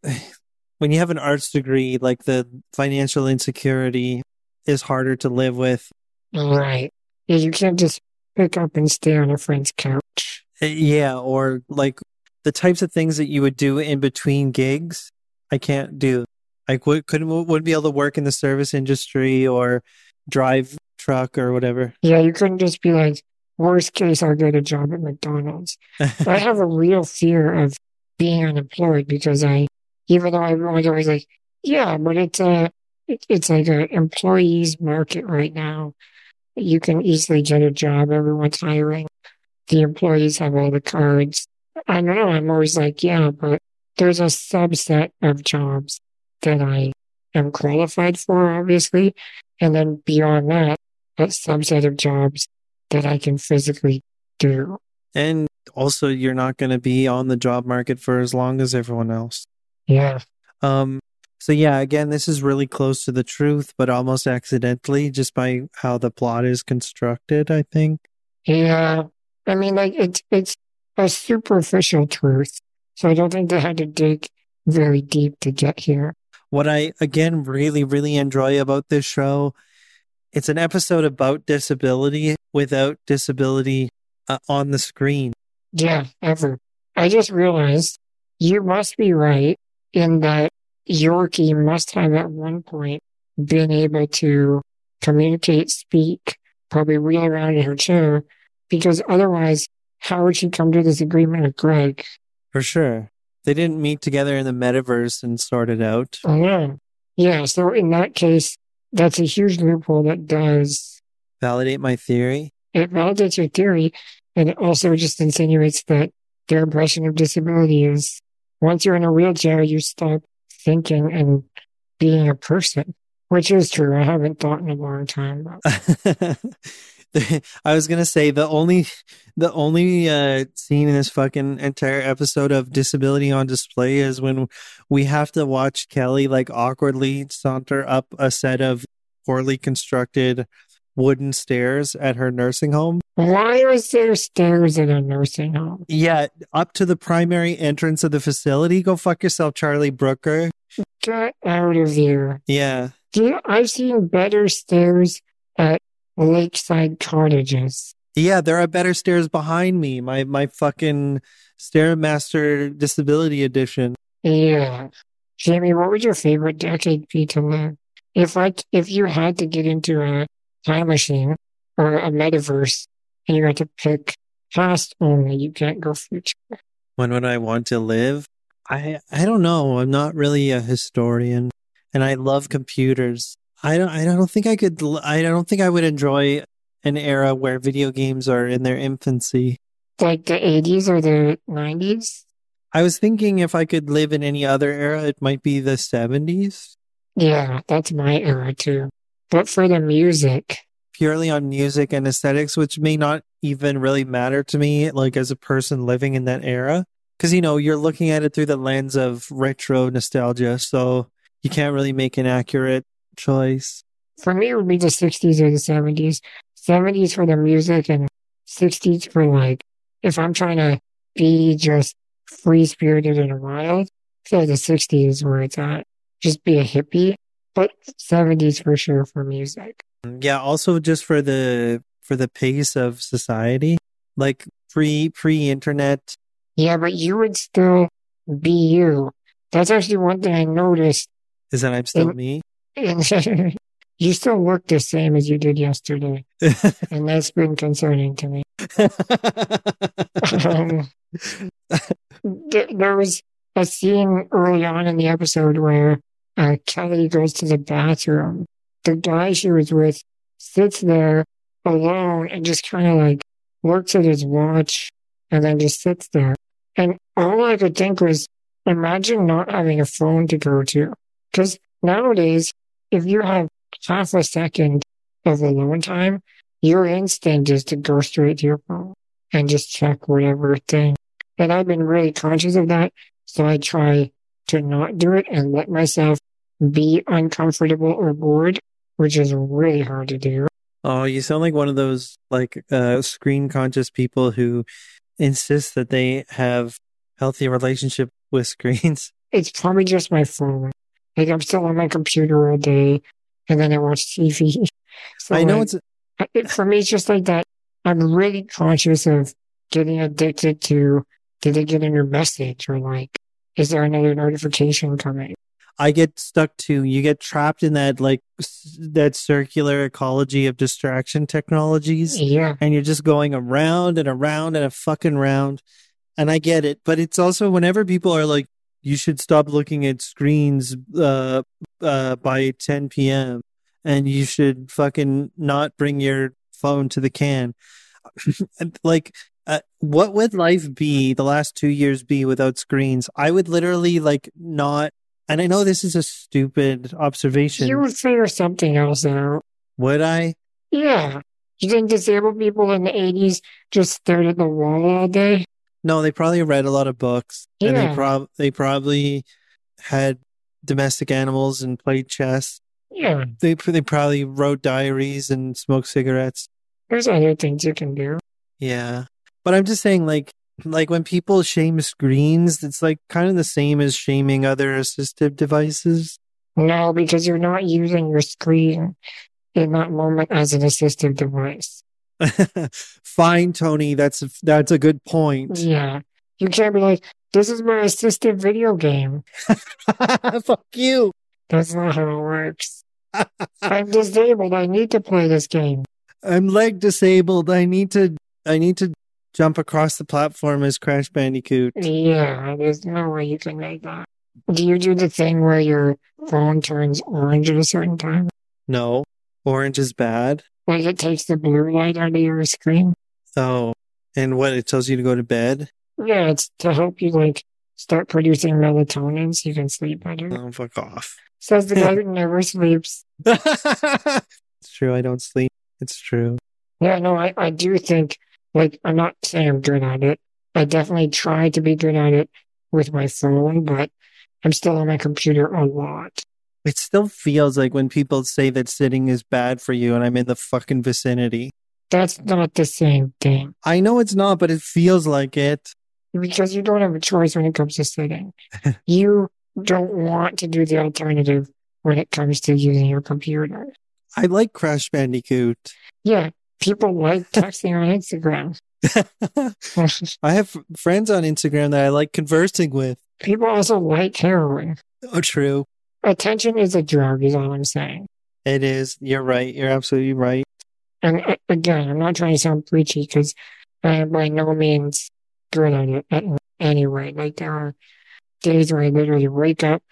when you have an arts degree, like the financial insecurity is harder to live with. Right. Yeah, you can't just pick up and stay on a friend's couch. Uh, Yeah, or like the types of things that you would do in between gigs, I can't do. I would, couldn't wouldn't be able to work in the service industry or drive truck or whatever. Yeah, you couldn't just be like, worst case, I'll get a job at McDonald's. I have a real fear of being unemployed because I, even though everyone's always like, yeah, but it's a, it's like a employees market right now. You can easily get a job. Everyone's hiring. The employees have all the cards. I don't know. I'm always like, yeah, but there's a subset of jobs that I am qualified for, obviously. And then beyond that, a subset of jobs that I can physically do. and also, you're not going to be on the job market for as long as everyone else. Yeah. Um. So yeah, again, this is really close to the truth, but almost accidentally, just by how the plot is constructed. I think. Yeah. I mean, like, it's, it's a superficial truth. So I don't think they had to dig very deep to get here. What I again really, really enjoy about this show, it's an episode about disability without disability uh, on the screen. Yeah, ever. I just realized you must be right in that Yorkie must have at one point been able to communicate, speak, probably wheel around in her chair, because otherwise, how would she come to this agreement with Greg? For sure. They didn't meet together in the metaverse and sort it out. Oh, no. Yeah, so in that case, that's a huge loophole that does, Validate my theory. it validates your theory, and it also just insinuates that their impression of disability is once you're in a wheelchair, you stop thinking and being a person, which is true. I haven't thought in a long time. But I was gonna say the only the only uh, scene in this fucking entire episode of Disability on Display is when we have to watch Kelly like awkwardly saunter up a set of poorly constructed wooden stairs at her nursing home. why was there stairs in a nursing home? Yeah, up to the primary entrance of the facility. Go fuck yourself, Charlie Brooker. Get out of here. Yeah. I've seen better stairs at lakeside cottages. Yeah, there are better stairs behind me. My my fucking Stairmaster Disability Edition. Yeah. Jamie, what would your favorite decade be to live? If like if you had to get into a time machine or a metaverse and you had to pick past only, you can't go future. When would I want to live? I I don't know. I'm not really a historian, and I love computers. I don't. I don't think I could. I don't think I would enjoy an era where video games are in their infancy. Like the eighties or the nineties? I was thinking if I could live in any other era, it might be the 70s, Yeah, that's my era too. But for the music, purely on music and aesthetics, which may not even really matter to me, like as a person living in that era. Because, you know, you're looking at it through the lens of retro nostalgia. So you can't really make an accurate choice. for me it would be the sixties or the seventies. Seventies for the music and sixties for like if I'm trying to be just free spirited and wild, I feel like the sixties where it's at. Just be a hippie. But seventies for sure for music. Yeah. Also, just for the for the pace of society, like pre pre internet. Yeah, but you would still be you. That's actually one thing I noticed. Is that I'm still me? You still look the same as you did yesterday. And that's been concerning to me. um, th- there was a scene early on in the episode where uh, Kelly goes to the bathroom. The guy she was with sits there alone and just kind of like looks at his watch and then just sits there. And all I could think was, imagine not having a phone to go to. Because nowadays, if you have half a second of alone time, your instinct is to go straight to your phone and just check whatever thing. And I've been really conscious of that. So I try to not do it and let myself be uncomfortable or bored, which is really hard to do. Oh, you sound like one of those like uh, screen conscious people who insist that they have healthy relationship with screens. It's probably just my phone. Like I'm still on my computer all day and then I watch TV. So I know like, it's it, for me, it's just like that. I'm really conscious of getting addicted to did I get a new message or like, is there another notification coming? I get stuck to you get trapped in that like that circular ecology of distraction technologies Yeah. and you're just going around and around and a fucking round. And I get it, but it's also whenever people are like, you should stop looking at screens uh, uh, by 10 p.m. and you should fucking not bring your phone to the can. Like, uh, what would life be the last two years be without screens? I would literally like not. And I know this is a stupid observation. You would figure something else out. would I? Yeah. You think disabled people in the 80s just stared at the wall all day? No, they probably read a lot of books, and they prob they probably had domestic animals and played chess. Yeah. They they probably wrote diaries and smoked cigarettes. There's other things you can do. Yeah, but I'm just saying, like like when people shame screens, it's like kind of the same as shaming other assistive devices. No, because you're not using your screen in that moment as an assistive device. Fine, Tony. That's that's a good point. Yeah. You can't be like, this is my assistive video game. Fuck you. That's not how it works. I'm disabled. I need to play this game. I'm leg disabled. I need to I need to jump across the platform as Crash Bandicoot. Yeah, there's no way you can make that. Do you do the thing where your phone turns orange at a certain time? No, orange is bad. Like it takes the blue light out of your screen? Oh, and what it tells you to go to bed? Yeah, it's to help you like start producing melatonin so you can sleep better. Oh, fuck off. Says the guy who never sleeps. it's true. I don't sleep. It's true. Yeah, no, I, I do think, like, I'm not saying I'm good at it. I definitely try to be good at it with my phone, but I'm still on my computer a lot. It still feels like when people say that sitting is bad for you, and I'm in the fucking vicinity. That's not the same thing I know it's not, but it feels like it. because you don't have a choice when it comes to sitting. you don't want to do the alternative when it comes to using your computer. I like Crash Bandicoot. Yeah, people like texting on Instagram. I have friends on Instagram that I like conversing with. people also like heroin. Oh, true. Attention is a drug, is all I'm saying. It is. You're right. You're absolutely right. And uh, again, I'm not trying to sound preachy because I am by no means good at it at any rate. Like there are days where I literally wake up,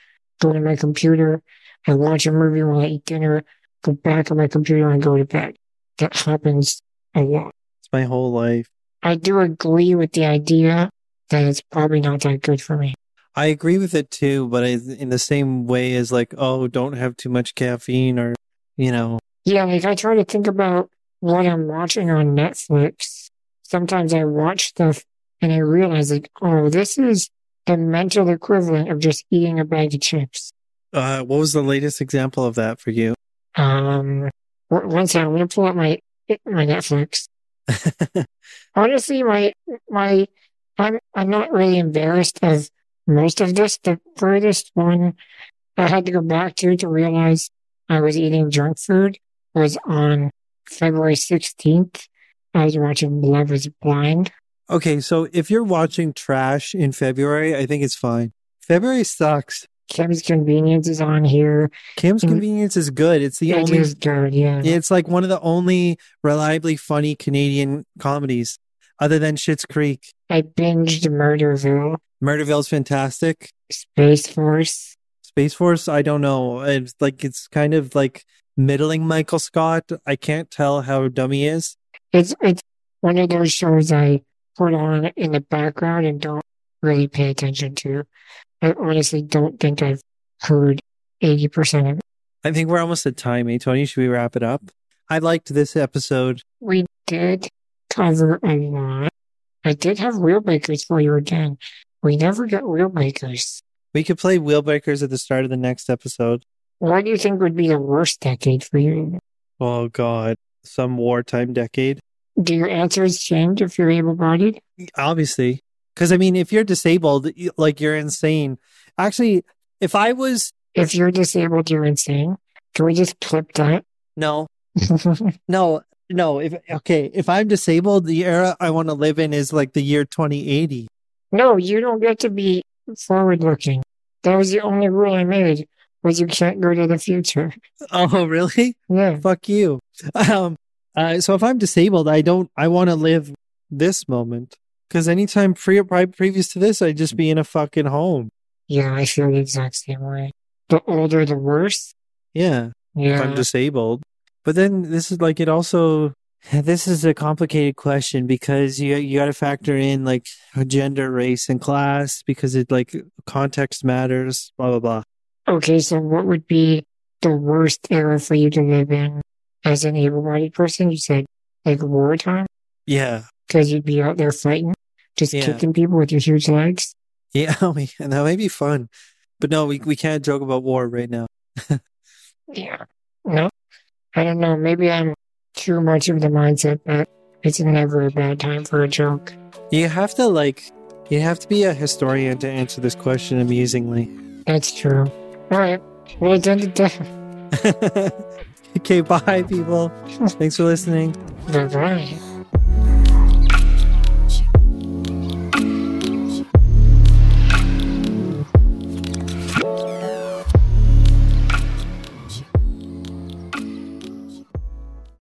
go to my computer, I watch a movie while I eat dinner, go back on my computer and go to bed. That happens a lot. It's my whole life. I do agree with the idea that it's probably not that good for me. I agree with it too, but I, in the same way as like, oh, don't have too much caffeine or, you know, Yeah, like I try to think about what I'm watching on Netflix. Sometimes I watch stuff and I realize like, oh, this is the mental equivalent of just eating a bag of chips. uh, what was the latest example of that for you? Um, one second, I'm gonna pull up my my Netflix. Honestly, my my I'm I'm not really embarrassed of most of this. The furthest one I had to go back to to realize I was eating junk food was on February 16th. I was watching Love is Blind. Okay, so if you're watching trash in February, I think it's fine. February sucks. Kim's Convenience is on here. Kim's Mm. Convenience is good. It's the It only. is good, yeah. It's like one of the only reliably funny Canadian comedies, other than Schitt's Creek. I binged Murderville, Murderville's fantastic. Space Force. Space Force, I don't know. It's like it's kind of like middling Michael Scott. I can't tell how dumb he is. It's it's one of those shows I put on in the background and don't really pay attention to. I honestly don't think I've heard eighty percent of it. I think we're almost at time, eh, Tony? Should we wrap it up? I liked this episode. We did cover a lot. I did have wheel breakers for you again. We never got wheel breakers. We could play wheel breakers at the start of the next episode. What do you think would be the worst decade for you? Oh God, some wartime decade. Do your answers change if you're able bodied? Obviously, because I mean, if you're disabled, like you're insane. Actually, if I was If you're disabled, you're insane. Can we just clip that? no, no, no. If okay, if I'm disabled, the era I want to live in is like the year 2080. No, you don't get to be forward looking. That was the only rule I made was you can't go to the future. Oh, really? Yeah. Fuck you. Um. Uh, so if I'm disabled, I don't. I want to live this moment because anytime pre- previous to this, I'd just be in a fucking home. Yeah, I feel the exact same way. The older, the worse. Yeah. if Yeah. I'm disabled. But then this is like it also this is a complicated question because you you got to factor in like gender, race, and class because it like context matters. Blah blah blah. Okay, so what would be the worst era for you to live in as an able-bodied person? You said like wartime, Yeah, because you'd be out there fighting, just Yeah. kicking people with your huge legs. yeah, oh, we- and that may be fun. But no, we we can't joke about war right now. Yeah. No, I don't know. Maybe I'm too much of the mindset that it's never a bad time for a joke. You have to like you have to be a historian to answer this question amusingly. That's true. All right. Well, ended there. okay, bye people. Thanks for listening. Bye bye.